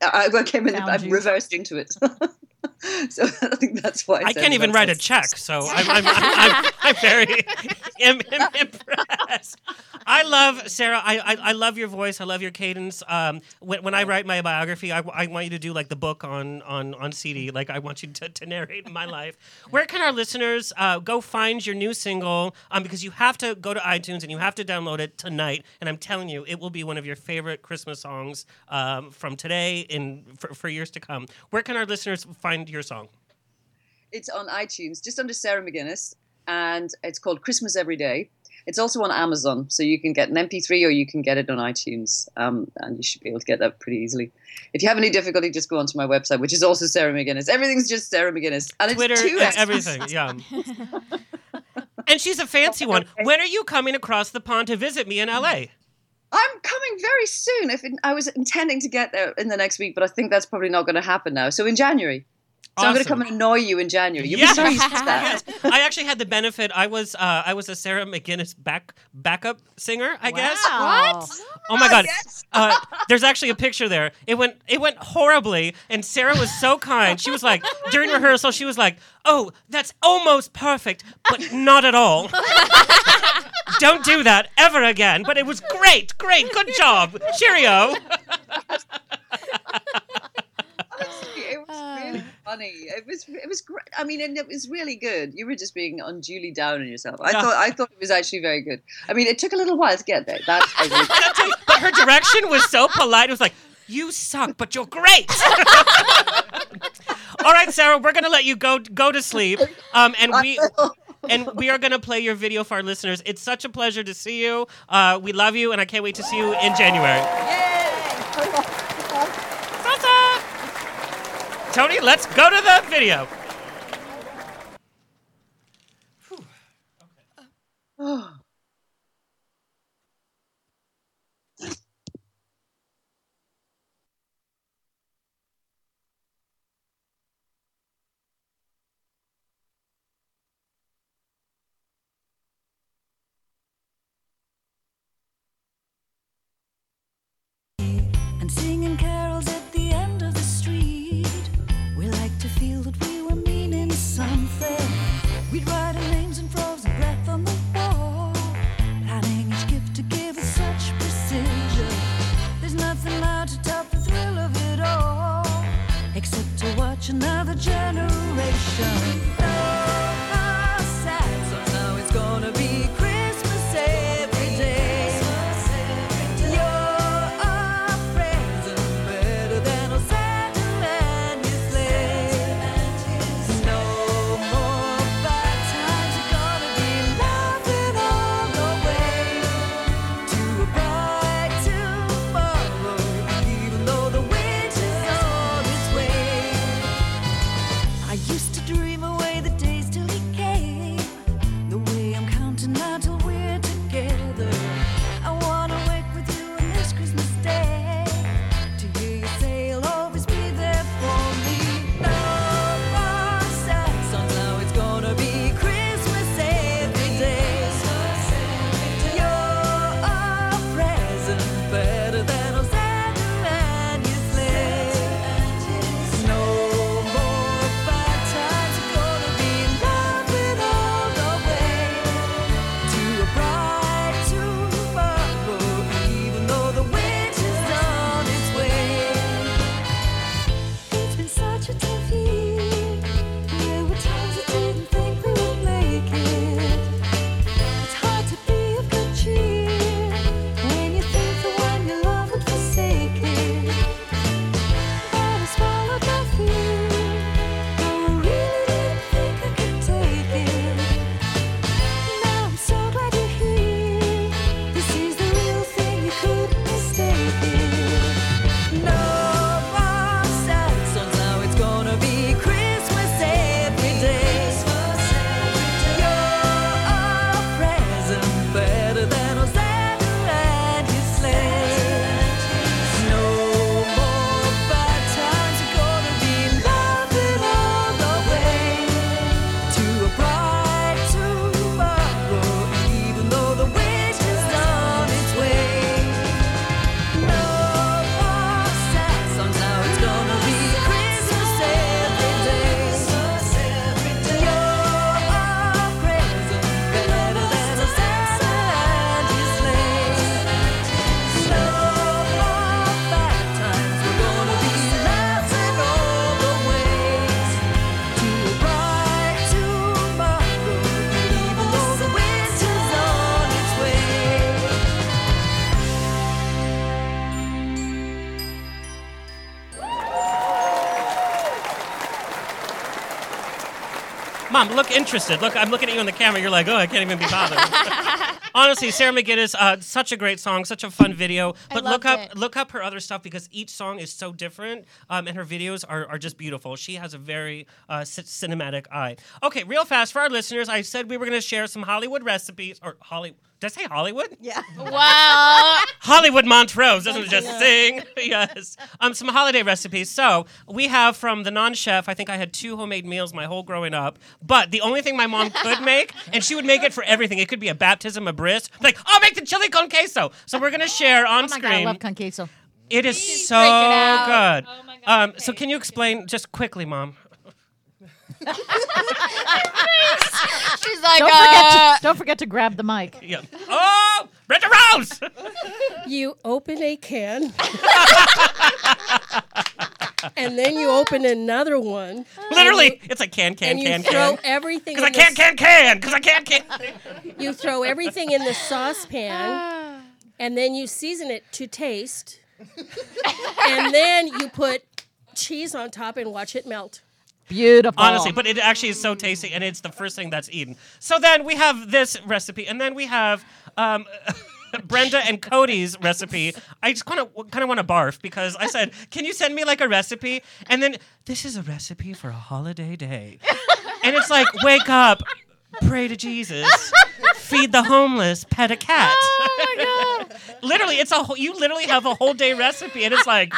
I, I came in. I reversed into it. [laughs] [laughs] so I think that's why I said can't even write a check, so I'm, I'm, I'm, I'm, very [laughs] im- im- impressed. I love Sarah. I, I, I love your voice. I love your cadence. Um, when, when I write my biography, I, I want you to do like the book on on, on CD. Like I want you to, to narrate my life. Where can our listeners uh, go find your new single? Um, because you have to go to iTunes and you have to download it tonight. And I'm telling you, it will be one of your favorite Christmas songs um, from today and for, for years to come. Where can our listeners find your song? It's on iTunes, just under Sarah McGuinness, and it's called Christmas Every Day. It's also on Amazon, so you can get an MP3 or you can get it on iTunes, um, and you should be able to get that pretty easily. If you have any difficulty, just go onto my website, which is also Sarah McGuinness. Everything's just Sarah McGuinness, and Twitter it's two and everything. [laughs] Yeah. and she's a fancy one. When are you coming across the pond to visit me in LA? I'm coming very soon. If it, I was intending to get there in the next week, but I think that's probably not going to happen now. So in January. So I'm going to come and annoy you in January. You'll Yes. be sorry you said that. yes. I actually had the benefit. I was uh, I was a Sarah McGuinness back backup singer, I guess. Wow. Oh my god. yes. Uh, there's actually a picture there. It went it went horribly and Sarah was so kind. She was like during rehearsal she was like, "Oh, that's almost perfect, but not at all." [laughs] Don't do that ever again. But it was great. Great. Good job. Cheerio. [laughs] Honestly, really funny. It was it was great. I mean, and it was really good. You were just being unduly down on yourself. I Yeah. thought I thought it was actually very good. I mean, it took a little while to get there. That I will- That's. [laughs] But her direction was so polite. It was like, "You suck, but you're great." [laughs] All right, Sarah, we're gonna let you go go to sleep. Um, and we and we are gonna play your video for our listeners. It's such a pleasure to see you. Uh, we love you, and I can't wait to see you in January. Salsa! [laughs] Tony, let's go to the video. and singing carols at the Look interested. Look, I'm looking at you on the camera. You're like, oh, I can't even be bothered. [laughs] Honestly, Sarah McGuinness, uh, such a great song, such a fun video. But look up, it. look up her other stuff because each song is so different, um, and her videos are, are just beautiful. She has a very uh, c- cinematic eye. Okay, real fast for our listeners, I said we were going to share some Hollywood recipes or Holly. Did I say Hollywood? Yeah. Wow. [laughs] Hollywood Montrose doesn't it just sing. [laughs] yes. Um, some holiday recipes. So we have from the non-chef. I think I had two homemade meals my whole growing up. But the only thing my mom could [laughs] make, and she would make it for everything. It could be a baptism, a bris. Like, I'll make the chili con queso. So we're gonna share on Oh my screen. god, I love con queso. it is so break it out. good. um, so can you explain just quickly, mom? She's like, Don't uh, forget to don't forget to grab the mic. Yeah. Oh, Brenda Rose. You open a can, and then you open another one, Literally, it's a can, can, and you can, throw can. everything. Because I in the can't, can, can. Because I can't, can. You throw everything in the saucepan, and then you season it to taste, and then you put cheese on top and watch it melt. Beautiful. Honestly, but it actually is so tasty, and it's the first thing that's eaten. So then we have this recipe, and then we have um, [laughs] Brenda and Cody's recipe. I just kind of kind of want to barf because I said, "Can you send me like a recipe?" And then this is a recipe for a holiday day, and it's like, wake up, pray to Jesus, feed the homeless, pet a cat. Oh my god! [laughs] literally, it's a whole, you literally have a whole day recipe, and it's like.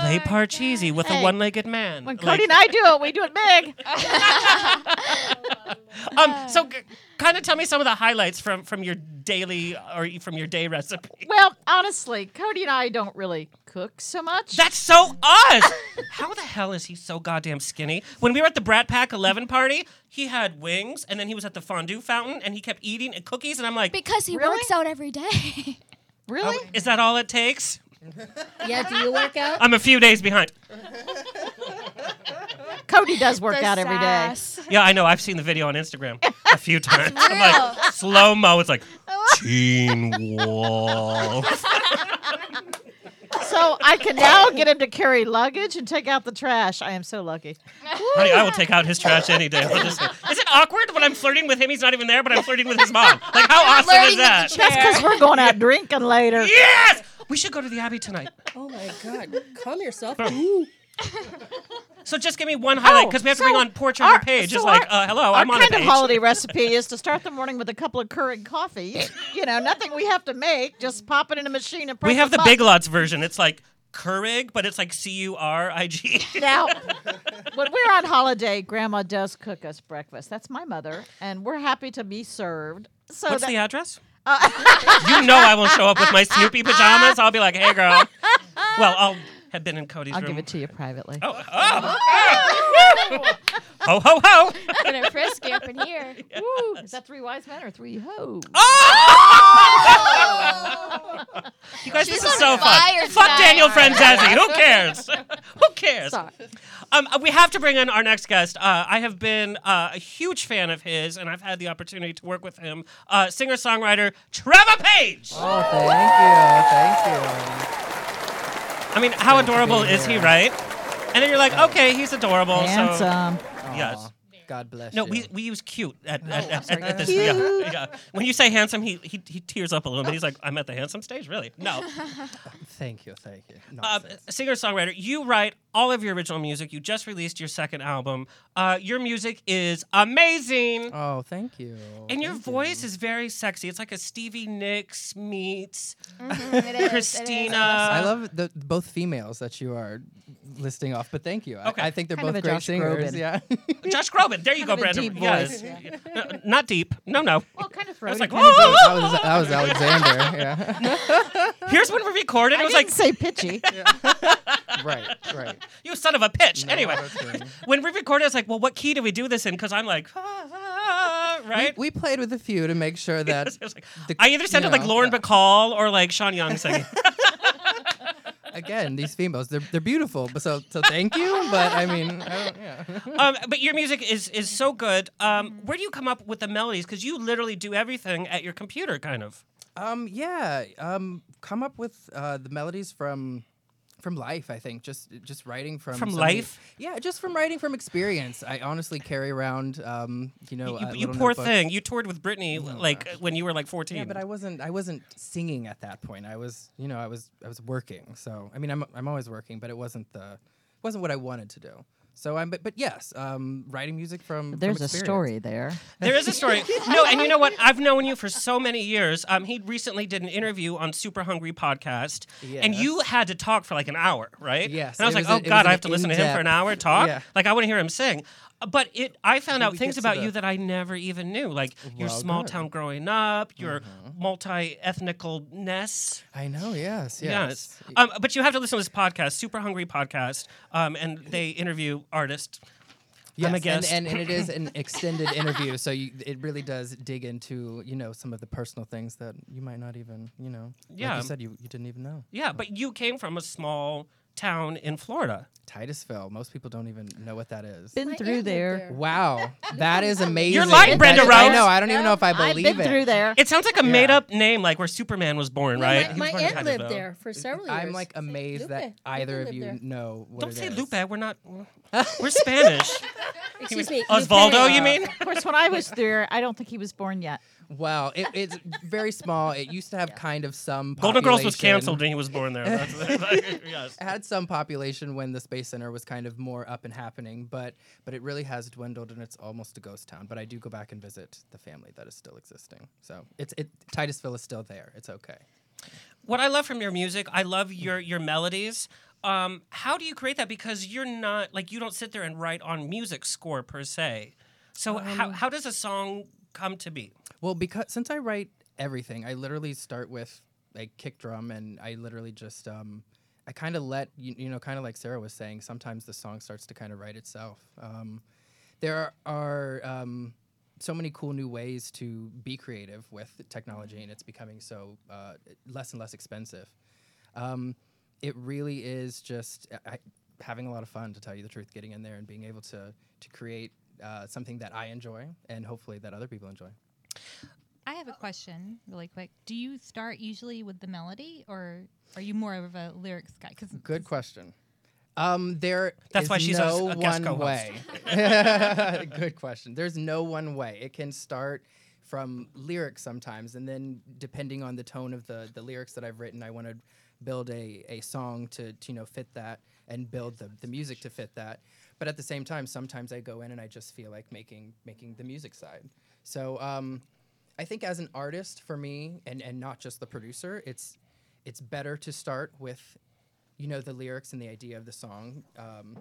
Play Parcheesi with a one-legged man. when Like- Cody and I do it, we do it big. [laughs] Um, so g- kind of tell me some of the highlights from from your daily or from your day recipe. Well, honestly, Cody and I don't really cook so much. That's so us. [laughs] How the hell is he so goddamn skinny? When we were at the Brat Pack 11 party, he had wings and then he was at the fondue fountain and he kept eating and cookies and I'm like, because he Really? works out every day. really? is that all it takes? Yeah, do you work out? I'm a few days behind. Cody does work The out every day. sass. Yeah, I know. I've seen the video on Instagram [laughs] a few times. I'm like slow mo. It's like [laughs] Teen Wolf. So I can now get him to carry luggage and take out the trash. I am so lucky. Honey, I will take out his trash any day. I'll just is it awkward when I'm flirting with him? He's not even there, but I'm flirting with his mom. Like, how awesome Flirting is with the that? chair. That's because we're going out drinking later. Yes! We should go to the Abbey tonight. [laughs] Oh my God! Calm yourself. Ooh. So just give me one highlight because we have to bring so on portrait on our- your page. so it's like, our- uh, hello, Our I'm on kind of page. holiday [laughs] recipe is to start the morning with a couple of Keurig coffee. You know, nothing we have to make. Just pop it in a machine and press we have the button. Big Lots version. It's like Keurig, but it's like C U R I G. [laughs] Now, when we're on holiday, Grandma does cook us breakfast. That's my mother, and we're happy to be served. So What's that, the address? [laughs] you know I won't show up with my Snoopy pajamas. I'll be like, hey, girl. Well, I'll have been in Cody's I'll room. give it to you privately. Oh, oh. oh. [laughs] ho, ho, ho. Gonna frisk you up in here. [laughs] Woo. Is that three wise men or three hoes? [laughs] You guys, She's this is so fun. Fuck tonight. Daniel Franzese. Who cares? Who cares? Sorry. Um, we have to bring in our next guest. Uh, I have been uh, a huge fan of his, and I've had the opportunity to work with him. Uh, Singer songwriter Trevor Page. Oh, thank you, thank you. I mean, how adorable is he, right? And then you're like, okay, he's adorable. Handsome. So yes. God bless No, you. we, we use cute at, at, Oh, at, sorry. at, at this. Yeah, yeah. When you say handsome, he, he he tears up a little bit. He's like, I'm at the handsome stage, really? No. [laughs] Thank you, thank you. Uh, singer songwriter, you write all of your original music. You just released your second album. Uh, your music is amazing. oh, thank you. And your Thank you. voice is very sexy. It's like a Stevie Nicks meets Mhm, it is, it is. Christina. I love the both females that you are listing off, but thank you. I- Okay. I, think they're Kind both great Josh singers. Groban. Yeah. [laughs] Josh Groban. There you go, Kind of a Brandon. deep yes. voice. No, [laughs] not deep. No, no. Well, kind of I was like, kind of that was that was Alexander. Yeah. [laughs] Here's when we recorded. It I was didn't like, say pitchy. right, right. [laughs] you son of a pitch. No, anyway, [laughs] when we recorded, it's like, well, what key do we do this in? Because I'm like, [laughs] ah, ah, right? We, we played with a few to make sure that It was like- the- I either sounded you like know, Lauren yeah. Bacall or like Sean Young singing. again these females they're they're beautiful. But so so thank you. But I mean, I don't, yeah. um, but your music is is so good. Um, where do you come up with the melodies? Because you literally do everything at your computer, kind of. Um, yeah. Um, come up with uh, the melodies from from life, I think. Just just writing from From so many- life? yeah, just from writing from experience. I honestly carry around, um, you know, You, you poor notebook. thing. You toured with Britney like when you were like 14. Yeah, but I wasn't. I wasn't singing at that point. I was, you know, I was. I was working. So I mean, I'm. I'm always working, but it wasn't the. Wasn't what I wanted to do. So I'm. But, but yes, um, writing music from. from There's a story there. [laughs] There is a story. No, and you know what? I've known you for so many years. Um, he recently did an interview on Super Hungry podcast, and you had to talk for like an hour, right? Yes, And I was it like, was a- oh it God, I have to listen to him for an hour talk. yeah. Like I want to hear him sing. But it, I found out things about the- you that I never even knew, like your small good. Mm-hmm. town growing up, your multi-ethnicalness. I know. Yes. Yes. Um, but you have to listen to this podcast, Super Hungry podcast, um, and they interview artists. Yes, and-. And, and, it is an [laughs] extended interview, so you, it really does dig into you know some of the personal things that you might not even you know. like Yeah. you said you, you didn't even know. Yeah, but you came from a small town in Florida. Titusville. Most people don't even know what that is. Been through there. Wow, [laughs] that is amazing. You're lying, That- Brenda I Rose. know. I don't even know if I believe I've believe been it. through there. It sounds like a Yeah. made-up name, like where Superman was born, Yeah, right? My, my was born in aunt lived there for several years. I'm like amazed Lupe. that either of you there. know what Don't it say is. Lupe. We're not. We're [laughs] Spanish. Excuse me. Osvaldo, Lupe. you mean? Of course, when I was there, I don't think he was born yet. Wow, it, it's very small. It used to have kind of some. Golden Girls was canceled when he was born there. That's, [laughs] [laughs] like, yes. It had some population when the Space Center was kind of more up and happening, but but it really has dwindled and it's almost a ghost town. But I do go back and visit the family that is still existing. So it's it Titusville is still there. It's okay. What I love from your music, I love your your melodies. Um, how do you create that? Because you're not like you don't sit there and write on music score per se. So how Um, how does a song come to be? Well, because since I write everything, I literally start with a kick drum, and I literally just um, I kind of let you, you know, kind of like Sarah was saying. Sometimes the song starts to kind of write itself. Um, there are um, so many cool new ways to be creative with technology, and it's becoming so uh, less and less expensive. Um, it really is just I, having a lot of fun, to tell you the truth, getting in there and being able to to create uh, something that I enjoy, and hopefully that other people enjoy. I have a question, really quick. Do you start usually with the melody, or are you more of a lyrics guy? Because Good question. Um, there That's is why she's a- no a guest one co-host. way. [laughs] Good question. There's no one way. It can start from lyrics sometimes, and then depending on the tone of the the lyrics that I've written, I want to build a, a song to, to you know fit that and build the, the music to fit that. But at the same time, sometimes I go in and I just feel like making making the music side. So um, I think as an artist, for me, and and not just the producer, it's it's better to start with you know the lyrics and the idea of the song um,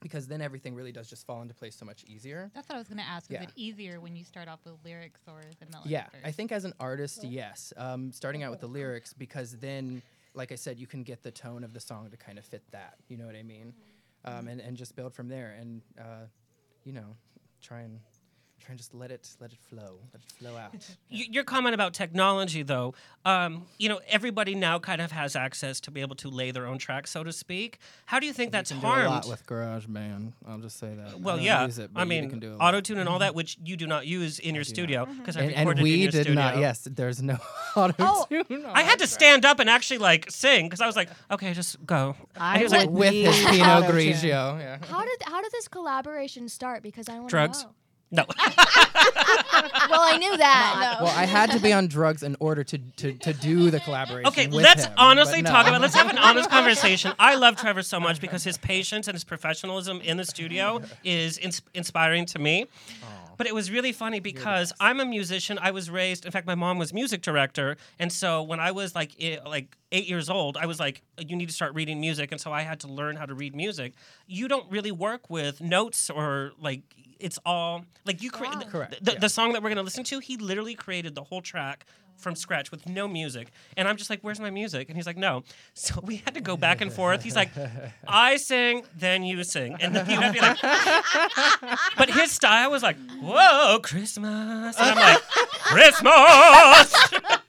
because then everything really does just fall into place so much easier that's what I was going to ask. Yeah. Is it easier when you start off with lyrics or the melody? yeah first? i think as an artist yes um, starting out with the lyrics because then like i said you can get the tone of the song to kind of fit that you know what i mean um, and, and just build from there and uh, you know try and try and just let it let it flow let it flow out [laughs] Y- Your comment about technology, though, um, you know, everybody now kind of has access to be able to lay their own track, so to speak. How do you think that's can do harmed? a lot with GarageBand. I'll just say that. Well, don't yeah. use it, I you mean, can do a auto tune and all that, which you do not use in your studio because I and, recorded and we in your did studio. not. Yes, there's no [laughs] auto tune. Oh. I had to stand up and actually like sing because I was like, okay, just go. I And he was like, with need his Pinot. Grigio. Yeah. How did how did this collaboration start? Because I want drugs. know. No. [laughs] well, I knew that. Well, I had to be on drugs in order to to, to do the [laughs] collaboration. Okay, with let's him, honestly but talk no. about. Let's have an honest [laughs] conversation. I love Trevor so much because his patience and his professionalism in the studio is ins- inspiring to me. But it was really funny because I'm a musician. I was raised. In fact, my mom was music director, and so when I was like i- like eight years old, I was like, "You need to start reading music," and so I had to learn how to read music. You don't really work with notes or like it's all like you create Correct, the, yeah. the song that we're gonna listen to. He literally created the whole track from scratch with no music. And I'm just like, where's my music? And he's like, no. [laughs] So we had to go back and forth. He's like, [laughs] I sing, then you sing. And then you have to be like, [laughs] but his style was like, whoa, Christmas. And I'm like, Christmas.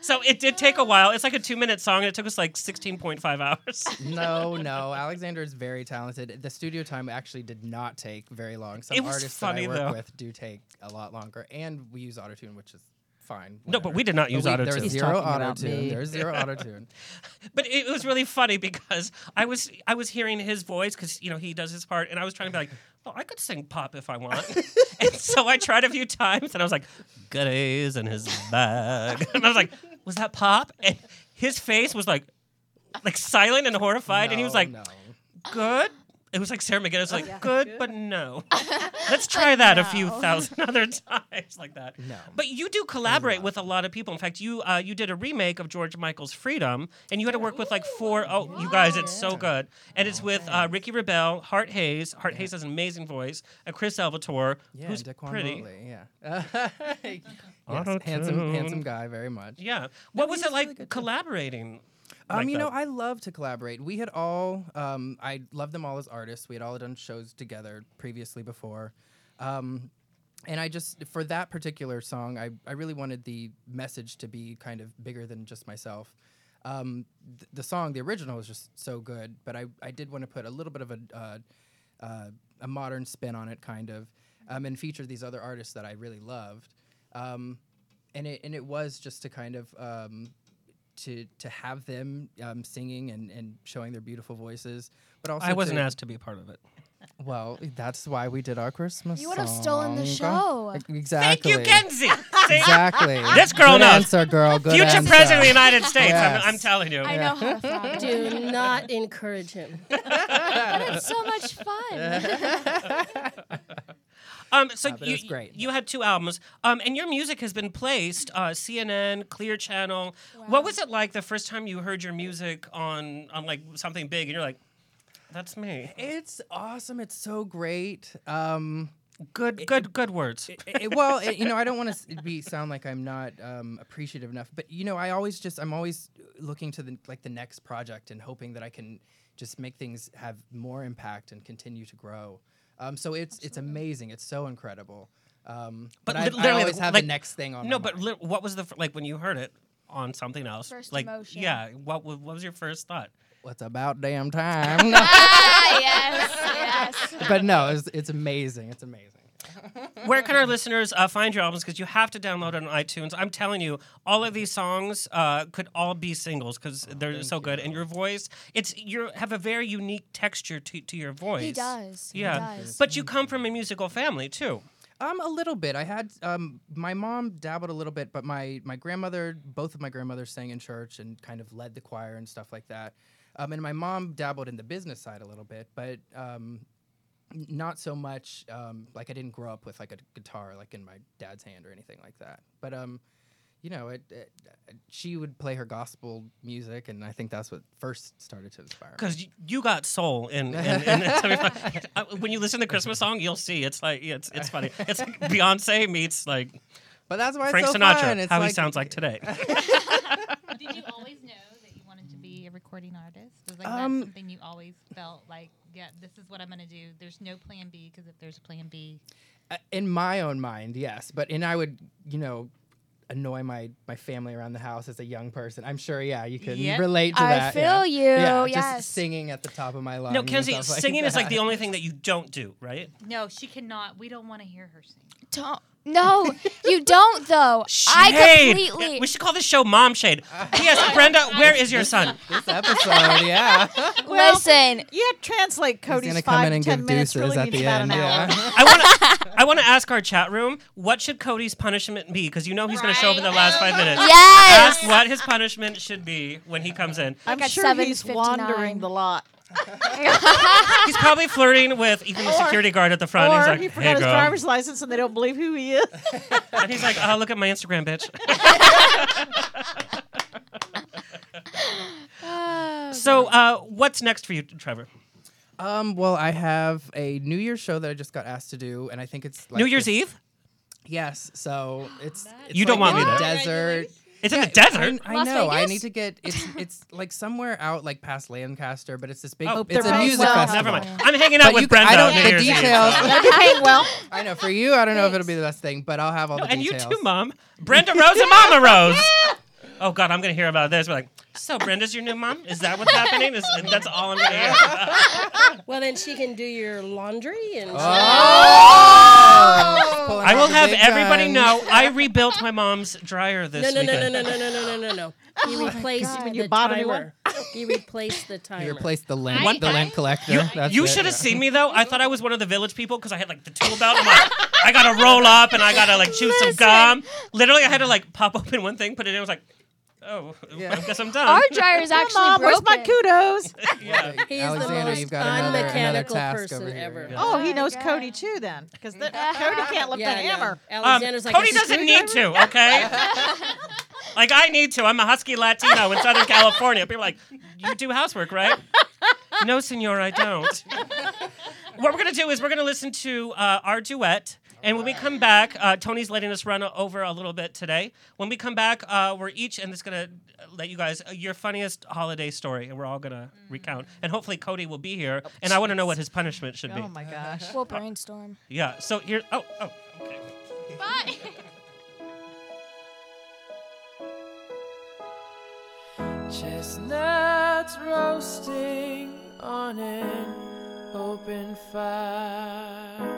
So it did take a while. It's like a two minute song, and it took us like 16.5 hours. [laughs] no, no. Alexander is very talented. The studio time actually did not take very long. Some It was artists funny, that I work though. with do take a lot longer, and we use autotune, which is fine. No, but we did not use we- auto-tune. There's He's zero talking about auto tune. me. There's zero [laughs] auto tune. But it, it was really funny because I was I was hearing his voice because you know he does his part, and I was trying to be like, oh, I could sing pop if I want. [laughs] and so I tried a few times, and I was like, goodies in his bag, and I was like, was that pop? And his face was like, like silent and horrified, and he was like, no. good. It was like Sarah McGuinness, like good, but no. [laughs] Let's try that a few thousand [laughs] other times, like that. No. But you do collaborate with a lot of people. In fact, you uh, you did a remake of George Michael's Freedom, and you had to work with like four oh, you guys, it's so good. And it's with uh, Ricky Rebel, Hart Hayes. Hart Hayes has an amazing voice, and Chris Salvatore, Yeah, who's Daquan pretty. Motley, yeah. [laughs] yes, handsome, handsome guy, very much. Yeah. What was it like really good, too. Um, like you know. I love to collaborate. We had all, um, I love them all as artists. We had all done shows together previously before. Um, and I just, for that particular song, I, I really wanted the message to be kind of bigger than just myself. Um, th- the song, the original, was just so good, but I, I did want to put a little bit of a, uh, uh, a modern spin on it, kind of, um, and feature these other artists that I really loved. Um, and it and it was just to kind of um, to to have them um, singing and, and showing their beautiful voices, but also I wasn't to- asked to be a part of it. Well, that's why we did our Christmas. You would have stolen the show. Exactly. Thank you, Kenzie. [laughs] Exactly. [laughs] This girl Good knows. answer, girl. Good Future answer. president of the United States. Yes. I'm, I'm telling you. I know how [laughs] to flatter. Do not encourage him. but it's so much fun. Um, so Uh, but it you, was great. you had two albums, um, and your music has been placed uh, CNN, Clear Channel. What was it like the first time you heard your music on on like something big, and you're like, "That's me." It's awesome. It's so great. Um, Good, good, good words. it- it- well, it- you know, I don't want to be sound like I'm not um, appreciative enough, but you know, I always just I'm always looking to the like the next project and hoping that I can just make things have more impact and continue to grow. Um, so it's it's amazing. It's so incredible. Um, but I, lit- I literally, always have like- the next thing on. No, my but mind. li- what was the f- like when you heard it on something else? First like, emotion. yeah. What what was your first thought? what's about damn time? [laughs] ah, yes, [laughs] yes. but no, it's, it's amazing. It's amazing. Where can our listeners uh, find your albums? Because you have to download it on iTunes. I'm telling you, all of these songs uh, could all be singles because they're so good. And your voice, it's you have a very unique texture to, to your voice. He does. He Yeah, does. but you come from a musical family too. Um, a little bit. I had um, my mom dabbled a little bit, but my my grandmother, both of my grandmothers sang in church and kind of led the choir and stuff like that. Um, and my mom dabbled in the business side a little bit, but um, n- not so much. Um, like I didn't grow up with like a guitar like in my dad's hand or anything like that. But um, you know, it, it, she would play her gospel music, and I think that's what first started to inspire me. Because you, you got soul in, in, in uh, [laughs] when you listen to the Christmas song, you'll see it's like it's it's funny. It's like [laughs] Beyonce meets like But that's why Frank it's so Sinatra. fun. It's how he sounds like today. [laughs] Did you always know that you wanted to be a recording artist? Was like Um, that something you always felt like, yeah, this is what I'm gonna do. There's no plan B because if there's a plan B, Uh, in my own mind, yes. But and I would, you know, annoy my my family around the house as a young person. I'm sure, yeah, you can Yep. relate to I that. feel yeah. you, Yeah, yes. just singing at the top of my lungs. no, and Kenzie, stuff like singing is like that. the only thing that you don't do, right? no, she cannot. We don't want to hear her sing. Don't. No, you don't though. I Shade. completely. Yeah, we should call this show Mom Shade. Yes, [laughs] Brenda, where is your son? this episode. Yeah, [laughs] Listen, You had to translate Cody's gonna come five in and ten give minutes. deuces Really at needs the about end. hour. Yeah. I want to [laughs] I want to ask our chat room, what should Cody's punishment be? Because you know he's going to show up in the last five minutes. Yes. Ask what his punishment should be when he comes in. I'm at sure he's 7:59. wandering the lot. [laughs] He's probably flirting with even the security guard at the front. Or he's like, he hey, forgot his girl. driver's license and they don't believe who he is. [laughs] And he's like, oh, look at my Instagram, bitch. [laughs] so, uh, what's next for you, Trevor? Um. Well, I have a New Year's show that I just got asked to do, and I think it's like New Year's this- Eve? Yes. So it's, it's You don't like want in me the there. desert. It's in the desert. I, I Las know. I need to get it's it's like somewhere out like past Lancaster, but it's this big. Oh, it's they're a music well. festival. Never mind. I'm hanging out But with you- Brenda I don't New the details. so- well. [laughs] I know for you, I don't know if it'll be the best thing, but I'll have all No, the details. and you too, Mom. Brenda Rose and Mama Rose. [laughs] Oh God, I'm gonna hear about this. We're like, So Brenda's your new mom? Is that what's happening? Is, that's all I'm gonna hear. [laughs] Well, then she can do your laundry and. Oh! oh. I will have everybody know I rebuilt my mom's dryer this No, no, no, weekend. no, no, no, no, no, no, no. [laughs] He oh replaced God. the You bought a new timer. He [laughs] replaced the timer. You replaced the lint, One- the lint collector. You, That's you it, should have yeah. seen me though. I thought I was one of the village people because I had like the tool belt. I'm like, I gotta roll up and I gotta like chew some gum. Literally, I had to like pop open one thing, put it in. I was like, oh, I guess I'm done. Our dryer is actually Mom, where's my kudos? [laughs] yeah. [laughs] He's Alexander, the most you've got another- another unmechanical task person over here. ever. Yeah. Oh, he knows God. Cody too then, because [laughs] Cody can't lift Yeah, the no. hammer. Um, Alexander's like Cody a doesn't need to, okay? like I need to. I'm a husky Latino in Southern California. People are like, you do housework, right? no, senor, I don't. what we're gonna do is we're gonna listen to uh, our duet. And when we come back, uh, Tony's letting us run over a little bit today. When we come back, uh, we're each, and it's going to let you guys uh, your funniest holiday story, and we're all going to recount. And hopefully, Cody will be here, and I want to know what his punishment should be. Oh my gosh. We'll brainstorm. Yeah. So here. Oh, oh. Okay. Bye. [laughs] Chestnuts roasting on an open fire.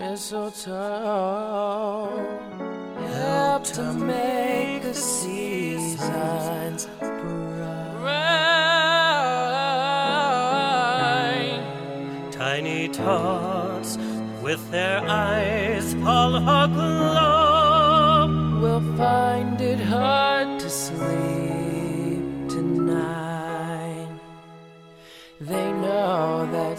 mistletoe help to make the seasons bright. Tiny tots with their eyes all aglow. Will find it hard to sleep tonight. They know that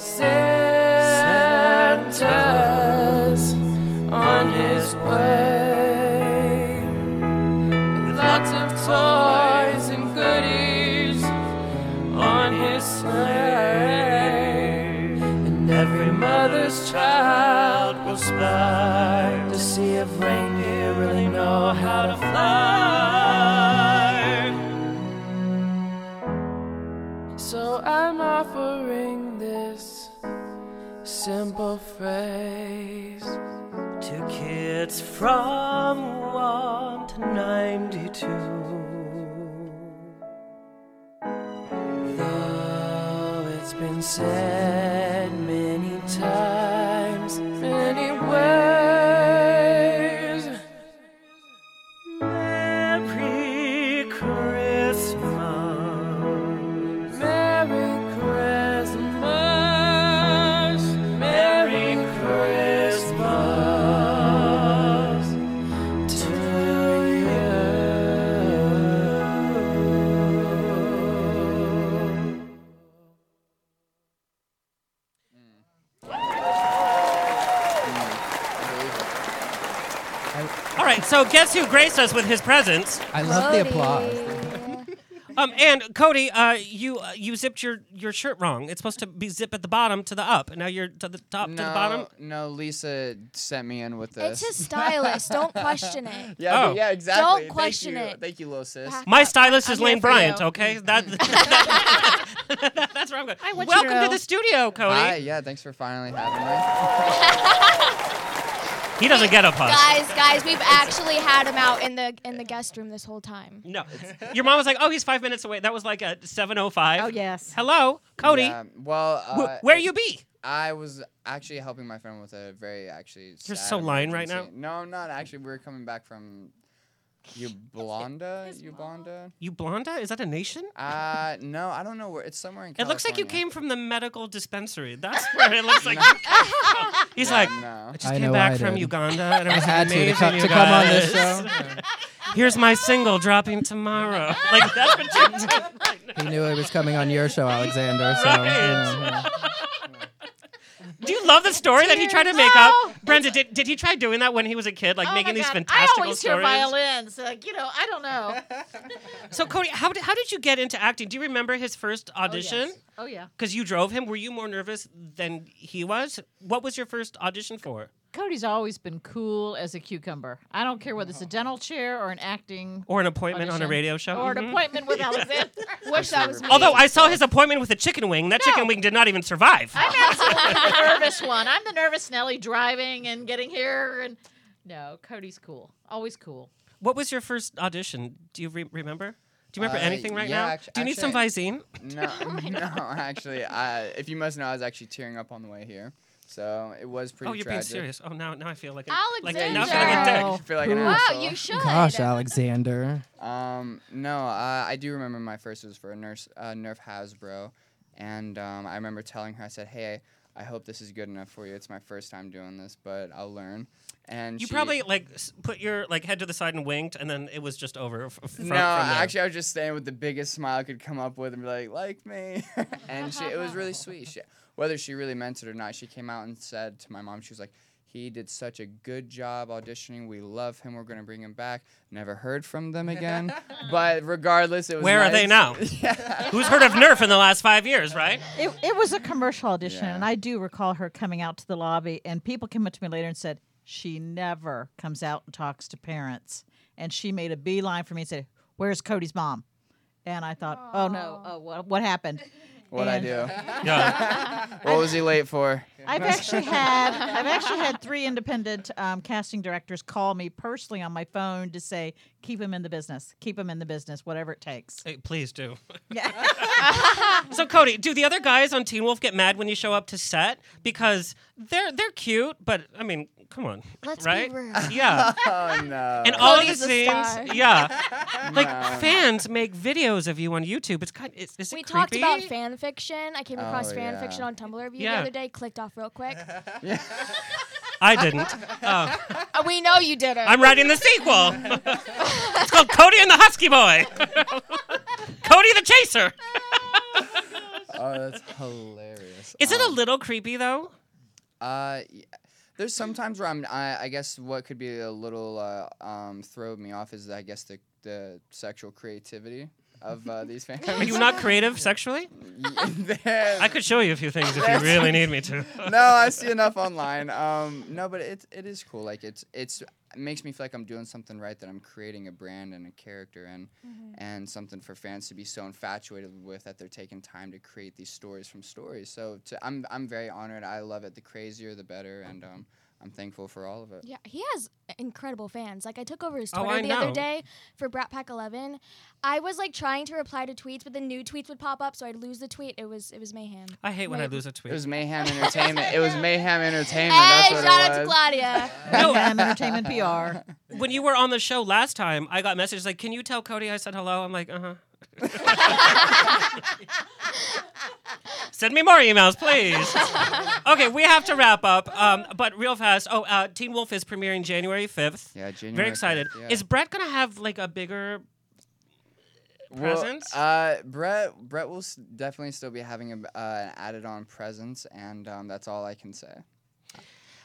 simple phrase to kids from 1 to 92. Though it's been said guess who graced us with his presence? I love the applause. [laughs] Um, and Cody, uh, you uh, you zipped your, your shirt wrong. It's supposed to be zip at the bottom to the up, and now you're to the top to the bottom. No, Lisa sent me in with this. It's his stylist. [laughs] Don't question it. Yeah, Oh. yeah, exactly. Don't Thank question you. it. Thank you, little sis. My stylist is I'm Lane here for Bryant. you. Okay, that, [laughs] that's where I'm going. want you to Welcome to know. the studio, Cody. Hi, yeah, thanks for finally having me. He doesn't get a puss. Guys, guys, we've actually had him out in the in the guest room this whole time. No, your mom was like, "Oh, he's five minutes away." That was like a seven oh five. Oh yes. Hello, Cody. Yeah, well, Wh- uh, where you be? I was actually helping my friend with a very actually. You're sad so lying right now. No, I'm not actually. We were coming back from Ublonda. [laughs] Ublonda. You Blonda? Is that a nation? Uh, no, I don't know where. It's somewhere in. It looks like you came from the medical dispensary. That's [laughs] where it looks like. He's like, No. I just I came know back I from did. Uganda, and it [laughs] I was had to to, amazing, co- you to come on this guys. show. Here's my single dropping tomorrow. Like that's what you did. He knew it was coming on your show, Alexander. So, Right. know, yeah. Do you love the story that he tried to make up? Brenda, did, did he try doing that when he was a kid, like Oh making my these God, fantastical I always stories? hear violins. Like, you know, I don't know. [laughs] So Cody, how did how did you get into acting? Do you remember his first oh, audition? Oh, yeah. Because you drove him. Were you more nervous than he was? What was your first audition for? Cody's always been cool as a cucumber. I don't care whether it's a dental chair or an acting Or an appointment on a radio show? or an appointment with [laughs] Alexander. Wish that was me. Although I saw his appointment with a chicken wing, that chicken wing did not even survive. I'm absolutely the [laughs] nervous one. I'm the nervous Nelly driving and getting here. And no, Cody's cool. Always cool. What was your first audition? Do you re- remember? Do you remember Uh, anything right yeah, now? actu- Do you need some Visine? No, [laughs] no, actually, uh, if you must know, I was actually tearing up on the way here, so it was pretty. Oh, you're tragic. being serious. Oh, now now I feel like a, like Alexander. now I feel like a dick. I feel like an Wow, asshole. you should. Gosh, Alexander. Um, no, uh, I do remember my first was for a nurse, uh, Nerf Hasbro, and um, I remember telling her, I said, "Hey, I hope this is good enough for you. It's my first time doing this, but I'll learn." And You she- probably like s- put your like head to the side and winked, and then it was just over. F- f- from, no, from there. actually, I was just staying with the biggest smile I could come up with and be like, "Like me," [laughs] and she, it was really sweet. She, whether she really meant it or not, she came out and said to my mom, she was like. He did such a good job auditioning. We love him. We're gonna bring him back. Never heard from them again. [laughs] but regardless, it was. Where are they now? [laughs] yeah. Who's heard of Nerf in the last five years, right? It, it was a commercial audition, Yeah. and I do recall her coming out to the lobby, and people came up to me later and said, She never comes out and talks to parents. And she made a beeline for me and said, Where's Cody's mom? And I thought, Oh no, oh, what, what happened? [laughs] [laughs] What I do? Yeah. what was he late for? I've actually had I've actually had three independent um, casting directors call me personally on my phone to say keep him in the business, keep him in the business, whatever it takes. Hey, please do. Yeah. [laughs] So Cody, do the other guys on Teen Wolf get mad when you show up to set because they're they're cute, but I mean, come on, Let's be right? real. [laughs] Yeah. [laughs] Oh no. And all of the a scenes, star. [laughs] yeah, like No. fans make videos of you on YouTube. It's kind, is, is it We creepy? talked about fan fiction. I came across Oh, fan yeah. fiction on Tumblr review Yeah. the other day. Clicked off real quick. I didn't. Oh, Uh, we know you didn't. I'm writing the sequel. it's called Cody and the Husky Boy. Cody the Chaser. Oh, that's hilarious. Is it a Um, little creepy though? Uh, y- there's sometimes where I'm. I, I guess what could be a little uh, um throw me off is I guess the the sexual creativity of uh, these [laughs] fans. Are you not creative sexually? [laughs] I could show you a few things if you really [laughs] need me to. no, I see enough online. Um, no, but it it is cool. Like it's it's it makes me feel like I'm doing something right. That I'm creating a brand and a character and and something for fans to be so infatuated with that they're taking time to create these stories from stories. So to, I'm I'm very honored. I love it. The crazier, the better, and um, I'm thankful for all of it. Yeah, he has incredible fans. Like I took over his Oh, Twitter I the know. other day for Brat Pack 11. I was like trying to reply to tweets, but the new tweets would pop up, so I'd lose the tweet. It was it was mayhem. I hate when I lose a tweet. It was Mayhem Entertainment. it was [laughs] Mayhem Entertainment. Hey, That's what shout it out to. Claudia. [laughs] No. Mayhem Entertainment PR. [laughs] when you were on the show last time, I got messages like, "Can you tell Cody I said hello?" I'm like, "Uh huh." Send me more emails, please. okay, we have to wrap up. Um, but real fast. Oh, uh, Teen Wolf is premiering January 5th. Yeah, January. Very excited. 5th, yeah. Is Brett gonna have like a bigger Well, presence? uh, Brett Brett will s- definitely still be having a, uh, an added on presence, and um, that's all I can say.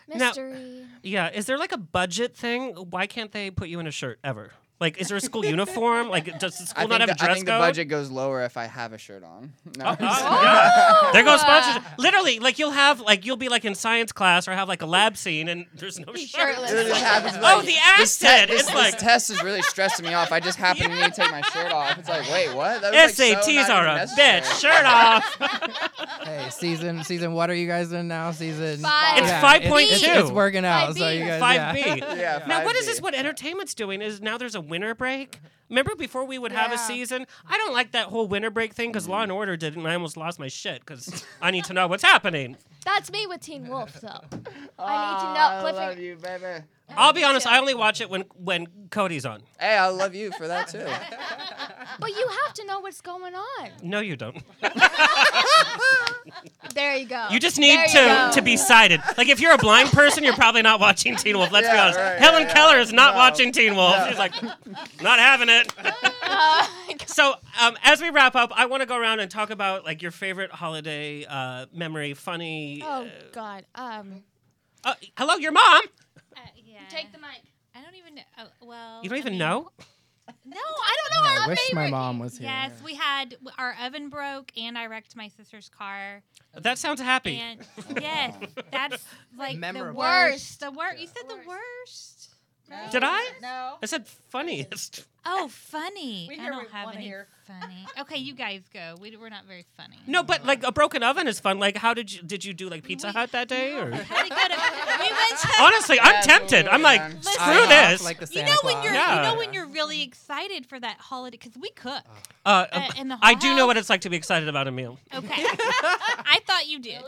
Now- Mystery. yeah. Is there like a budget thing? Why can't they put you in a shirt ever? Like, is there a school uniform? Like, does the school not have the, a dress I think code? the budget goes lower if I have a shirt on. No, I'm Oh, yeah. Oh. There goes sponsorship. Literally, like you'll have like you'll be like in science class or have like a lab scene and there's no shirt. shirtless. It just happens, Oh, like, the this te- accent. This, It's this like test is really stressing me off. I just happen to need to take my shirt off. It's like, wait, what? That was, like, so SATs not are even a necessary. bitch. Shirt off. [laughs] Hey, season season. What are you guys in now? Season. Five. It's Yeah, 5.2. It's, it's working out. Five So you guys. Five yeah. B. Yeah, Now, what is 5B. this? What entertainment's doing is now there's a winter break. Remember before we would have a Yeah. season? I don't like that whole winter break thing because Law mm-hmm. and Order did it, and I almost lost my shit because I need to know what's happening. That's me with Teen Wolf, though. I need to Aw, [laughs] oh, know. I Clifford- love you, baby. I'll be honest. I only watch it when when Cody's on. Hey, I love you for that [laughs] too. But you have to know what's going on. No, you don't. [laughs] There you go. You just need There you to go. to be sighted. Like if you're a blind person, you're probably not watching Teen Wolf. Let's be Yeah, honest. right, Helen yeah, Keller is not no. watching Teen Wolf. No. She's like, not having it. [laughs] so um, as we wrap up, I want to go around and talk about like your favorite holiday uh, memory, funny. Oh God. Um. Uh, hello, your mom. yeah. Take the mic. I don't even know. Oh, well, You don't I even mean- know. No, I don't know. I our wish my mom was here. Yes, we had our oven broke, and I wrecked my sister's car. That sounds happy. And yes, [laughs] that's like Memorable. the worst. The worst. You said the worst. Did I? No. I said funniest. Oh, funny. We I don't we have wanna any hear. funny. Okay, you guys go. We, we're not very funny. No, but like a broken oven is fun. Like, how did you did you do like Pizza Hut that day? Or How we go to- we went to- [laughs] honestly, I'm tempted. I'm like, Listen. screw Eye off this. like the You know when you're Yeah. you know when you're really excited for that holiday because we cook. Uh, Uh, in the I whole do know what it's like to be excited about a meal. Okay, [laughs] I thought you did.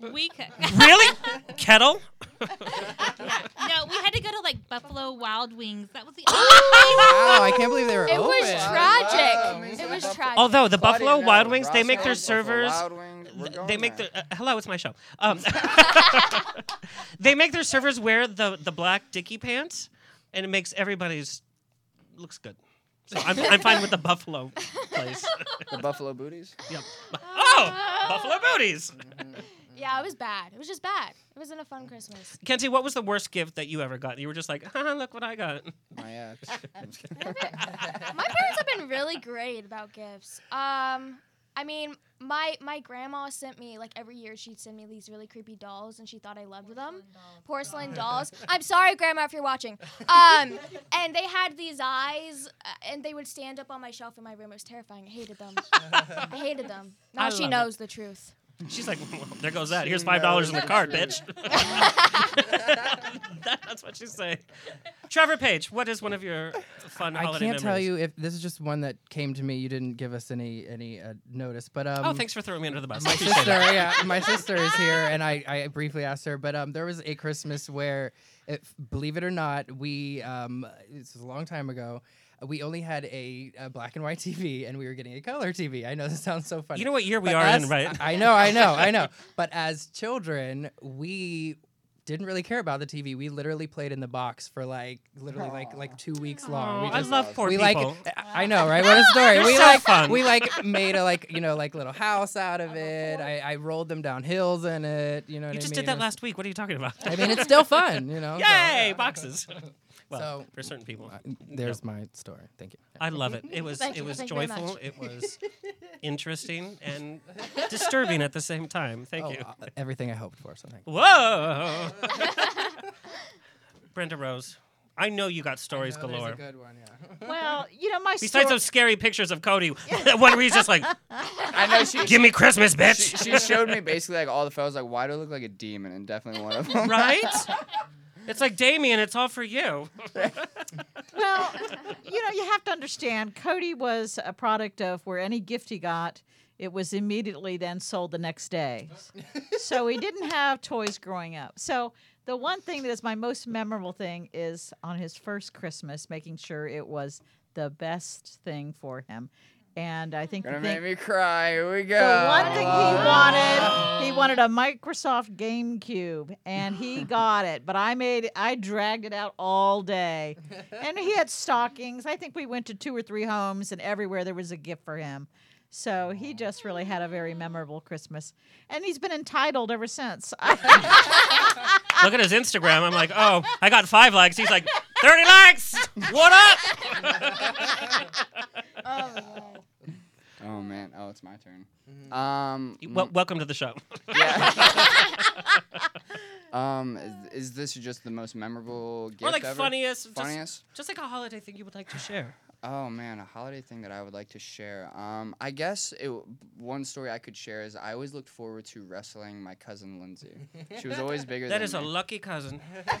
We cook. [laughs] Really? Kettle? [laughs] No, we had to go to like Buffalo Wild Wings. That was the only Wow, I can't believe they were It open. was tragic. It was tragic. Although the Claudia Buffalo. Wild Wings, they make their servers. Wild Wings. We're th- going They make there. their uh, hello, it's my show. Um, [laughs] they make their servers wear the the black dicky pants, and it makes everybody's looks good. So I'm, I'm fine with the Buffalo place. the Buffalo Booties. Yep. Oh, Buffalo booties. Yeah, it was bad. It was just bad. It wasn't a fun Christmas. Kenzie, what was the worst gift that you ever got? You were just like, [laughs] Haha, look what I got. My [laughs] ex. [laughs] My parents have been really great about gifts. Um, I mean, my my grandma sent me like every year she'd send me these really creepy dolls, and she thought I loved them. Porcelain dolls. I'm sorry, grandma, if you're watching. Um, and they had these eyes, uh, and they would stand up on my shelf in my room. It was terrifying. I hated them. I hated them. Now I she love knows the truth. She's like, well, there goes that. Here's five dollars in the knows card, bitch. [laughs] [laughs] That's what she's saying. Trevor Page, what is one of your fun holiday? I holiday can't tell you if this is just one that came to me. You didn't give us any any uh, notice, but um, oh, thanks for throwing me under the bus. My sister, yeah, my sister is here, [laughs] and I, I briefly asked her, but um, there was a Christmas where, if, believe it or not, we um, this was a long time ago. We only had a, a black and white [laughs] TV, and we were getting a color TV. I know this sounds so funny. You know what year we But are in, right? I know, I know, I know. [laughs] But as children, we didn't really care about the TV. We literally played in the box for like literally like like two weeks long. Aw, we I love poor we people. Like, I know, right? What a [laughs] story. They're we so like fun. we like made a like you know like little house out of it. I, I rolled them down hills in it. You know, what You I just mean? did that last week. What are you talking about? I mean, it's still fun, you know. so- Yay, boxes. Well, So- for certain people. There's my story. Thank you. I love it. It [laughs] was Thank it you. was Thank you very joyful. It was [laughs] interesting and disturbing at the same time. Thank Oh, you. uh, everything I hoped for. So thank you. Whoa. [laughs] Brenda Rose, I know you got stories I know galore. a good one, yeah. Well, you know, my story. Besides story- those scary pictures of Cody, one where he's just like, I know she. "Give me Christmas, bitch." She, she showed me basically like all the photos. Like, why do I look like a demon? And definitely one of them. right? It's like Damien. It's all for you. [laughs] well, you know, you have to understand, Cody was a product of where any gift he got, it was immediately then sold the next day. [laughs] so he didn't have toys growing up. So the one thing that is my most memorable thing is on his first Christmas, making sure it was the best thing for him. And I think the Gonna thing- make me cry. Here we go. the one thing he wanted, he wanted a Microsoft GameCube, and he [laughs] got it. But I made, I dragged it out all day, [laughs] and he had stockings. I think we went to two or three homes, and everywhere there was a gift for him. So he just really had a very memorable Christmas, and he's been entitled ever since. [laughs] Look at his Instagram. I'm like, oh, I got five likes. He's like, 30 likes. What up? [laughs] Oh man. Oh, it's my turn. Um. Well, welcome to the show. [laughs] Um. Is, is this just the most memorable gift or like ever? funniest, just- Funniest. Just, like a holiday thing you would like to share. Oh man, a holiday thing that I would like to share. Um, I guess it, one story I could share is I always looked forward to wrestling my cousin Lindsay. She was always [laughs] bigger That is a lucky cousin. [laughs] [laughs]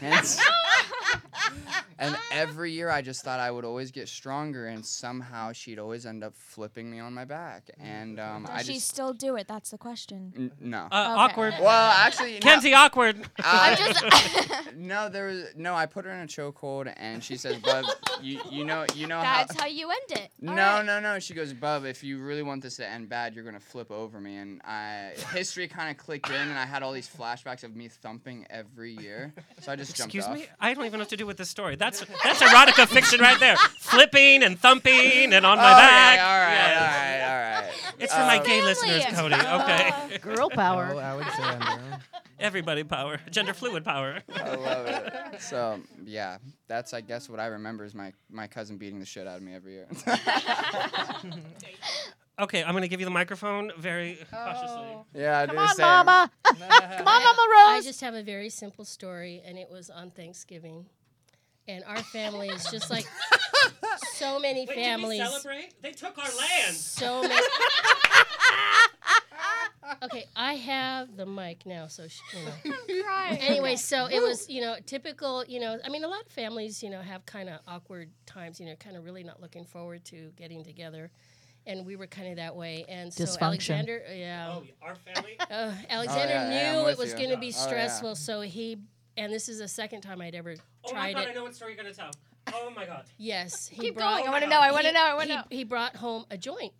And, every year I just thought I would always get stronger, and somehow she'd always end up flipping me on my back. And um, I Does she just still do it? That's the question. N- no. Uh, Okay. Awkward. Well, actually, no. Kenzie, awkward. Uh, I'm just- [laughs] [laughs] no, there was no. I put her in a chokehold, and she says, "Bub, you you know you know how." That's how you end it. All No, right. no, no. She goes, Bub, if you really want this to end bad, you're gonna flip over me. And I history kind of clicked in, and I had all these flashbacks of me thumping every year. So I just Excuse jumped me? off. I don't even enough to do with this story. That's that's erotica fiction right there. Flipping and thumping and on my Okay, back. all right, Yes. all right, all right. It's for my Um, gay listeners, Cody. Okay. Girl power. Oh, Alexander. [laughs] Everybody power. Gender fluid power. I love it. So yeah, that's I guess what I remember is my my cousin beating the shit out of me every year. [laughs] [laughs] Okay, I'm gonna give you the microphone very oh. cautiously. yeah, Come do the on, same. Mama. [laughs] Come on, Mama Rose I Rose. just have a very simple story, and it was on Thanksgiving. And our family is just like [laughs] so many Wait, families. Did we celebrate? They took our land. So many. [laughs] okay, I have the mic now, so sh- you know. Anyway, so it was you know typical. You know, I mean, a lot of families you know have kind of awkward times. You know, kind of really not looking forward to getting together. And we were kind of that way, and so Dysfunction. Alexander, yeah, Oh, our family. [laughs] uh, Alexander yeah, yeah, I'm knew it was going to be Oh, yeah. stressful, so he, and this is the second time I'd ever Oh my tried god, it. I know what story you're gonna tell. Oh my god. Yes, he Keep brought. going. I want to know. I want to know. I want to know. he brought home a joint.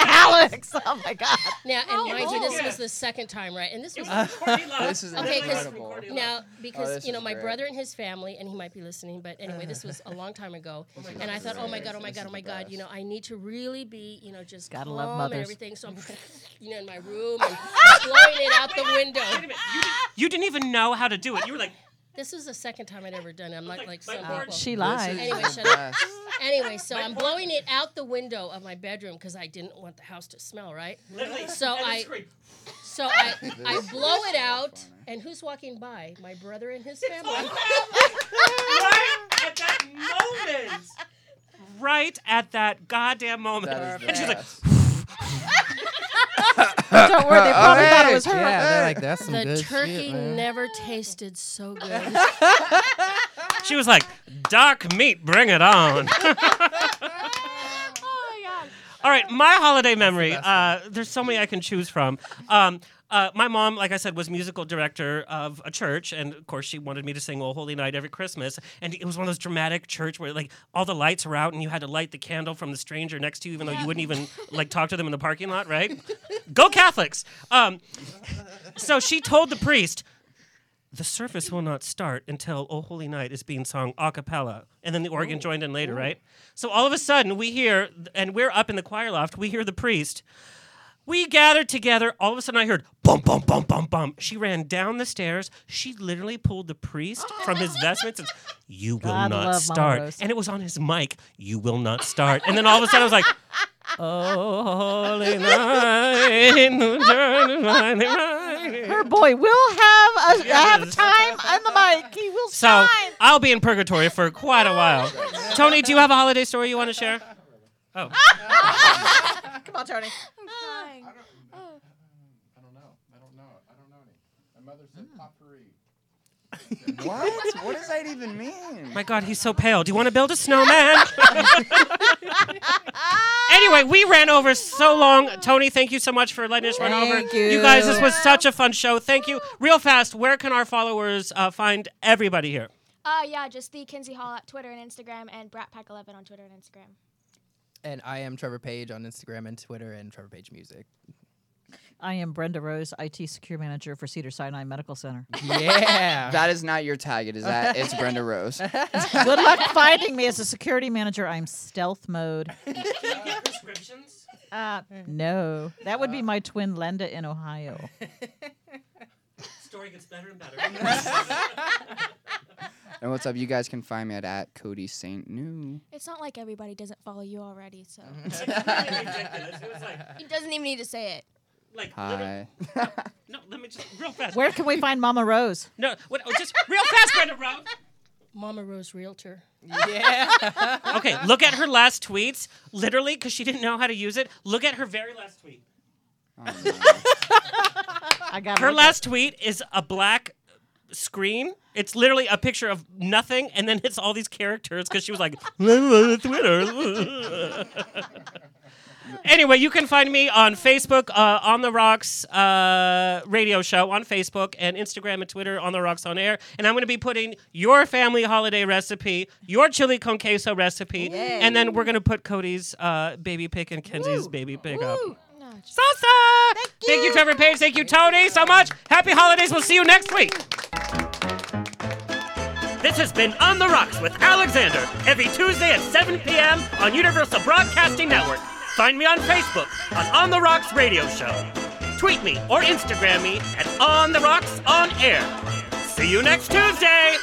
Alex. Oh my God. Now, and Oh, mind you, this Lord. was the second time, right? And this was [laughs] This is okay because incredible. now because Oh, this you know is my great. brother and his family, and he might be listening, but anyway, this was a long time ago, [laughs] oh and I thought, oh my god, oh my god, oh my god, you know, I need to really be, you know, just Gotta calm love and everything. So I'm, [laughs] you know, in my room and blowing it out the window. Wait a minute. You, did, you didn't even know how to do it. You were like, This was the second time I'd ever done it. I'm not like like some board- people. She This lied. Anyway, shut up. Anyway, so I'm blowing it out the window of my bedroom because I didn't want the house to smell, right? literally. So I- So I, I blow it out, funny. and who's walking by? My brother and his family. right at that moment. Right at that goddamn moment. That is and she's like, best. [laughs] Don't worry, they [laughs] probably Oh, thought it was her. Yeah, they're like that's some the good turkey shit, man. never tasted so good. she was like, dark meat, bring it on. [laughs] Oh my god. All right, my holiday memory. Uh, there's so many I can choose from. Um, uh, my mom, like I said, was musical director of a church, and of course, she wanted me to sing "O Holy Night" every Christmas. And it was one of those dramatic church where like all the lights were out, and you had to light the candle from the stranger next to you, even though you wouldn't even like talk to them in the parking lot, right? Go Catholics! Um, so she told the priest. The service will not start until "O Holy Night" is being sung a cappella, and then the organ joined in later, right? So all of a sudden, we hear, and we're up in the choir loft. We hear the priest. We gathered together. All of a sudden, I heard bum bum bum bum bum. She ran down the stairs. She literally pulled the priest from his vestments and, "You will God not love Mama start." Rose. And it was on his mic. You will not start. And then all of a sudden, I was like. Oh, holy night, no journey find the right. Her boy will have a have Yes. time on the mic. He will So shine. I'll be in purgatory for quite a while. Tony, do you have a holiday story you want to share? Oh, [laughs] Come on, Tony. I'm crying. Oh. I don't know. I don't know. I don't know any. My mother said potpourri. What? [laughs] What does that even mean? my God, he's so pale. Do you want to build a snowman? [laughs] anyway, we ran over so long. Tony, thank you so much for letting us run over. Thank you. guys, this was such a fun show. Thank you. Real fast, where can our followers uh, find everybody here? Uh, yeah, just the Kenzie Hall at Twitter and Instagram, and Brat Pack 11 on Twitter and Instagram. And I am Trevor Page on Instagram and Twitter and Trevor Page Music. I am Brenda Rose, IT Secure Manager for Cedar Sinai Medical Center. Yeah. [laughs] That is not your tag. It is that. It's Brenda Rose. [laughs] Good luck finding me as a security manager. I'm stealth mode. [laughs] prescriptions? Uh, no, that would be my twin Lenda in Ohio. Story gets better and better. And what's up? You guys can find me at, at Cody Saintgnue. It's not like everybody doesn't follow you already, so. [laughs] It's really ridiculous. It was like, he doesn't even need to say it. like Hi. [laughs] no, let me just real fast. Where can we find Mama Rose? No, what, oh, just real fast, Brenda Rose. Mama Rose Realtor. Yeah. Okay, look at her last tweets. Literally, because she didn't know how to use it. Look at her very last tweet. Oh, [laughs] I got Her last tweet is a black screen. It's literally a picture of nothing, and then it's all these characters because she was like, [laughs] [laughs] Twitter. anyway, you can find me on Facebook, uh, on the Rocks uh, radio show on Facebook, and Instagram and Twitter on the Rocks on air. And I'm going to be putting your family holiday recipe, your chili con queso recipe, and then we're going to put Cody's uh, baby pick and Kenzie's baby pick up. No, just- Salsa! Thank you, Trevor Page. Thank you, Tony, so much. Happy holidays. We'll see you next week. This has been On the Rocks with Alexander, every Tuesday at 7 p.m. on Universal Broadcasting Network. Find me on Facebook on On the Rocks Radio Show. Tweet me or Instagram me at On the Rocks On Air. See you next Tuesday!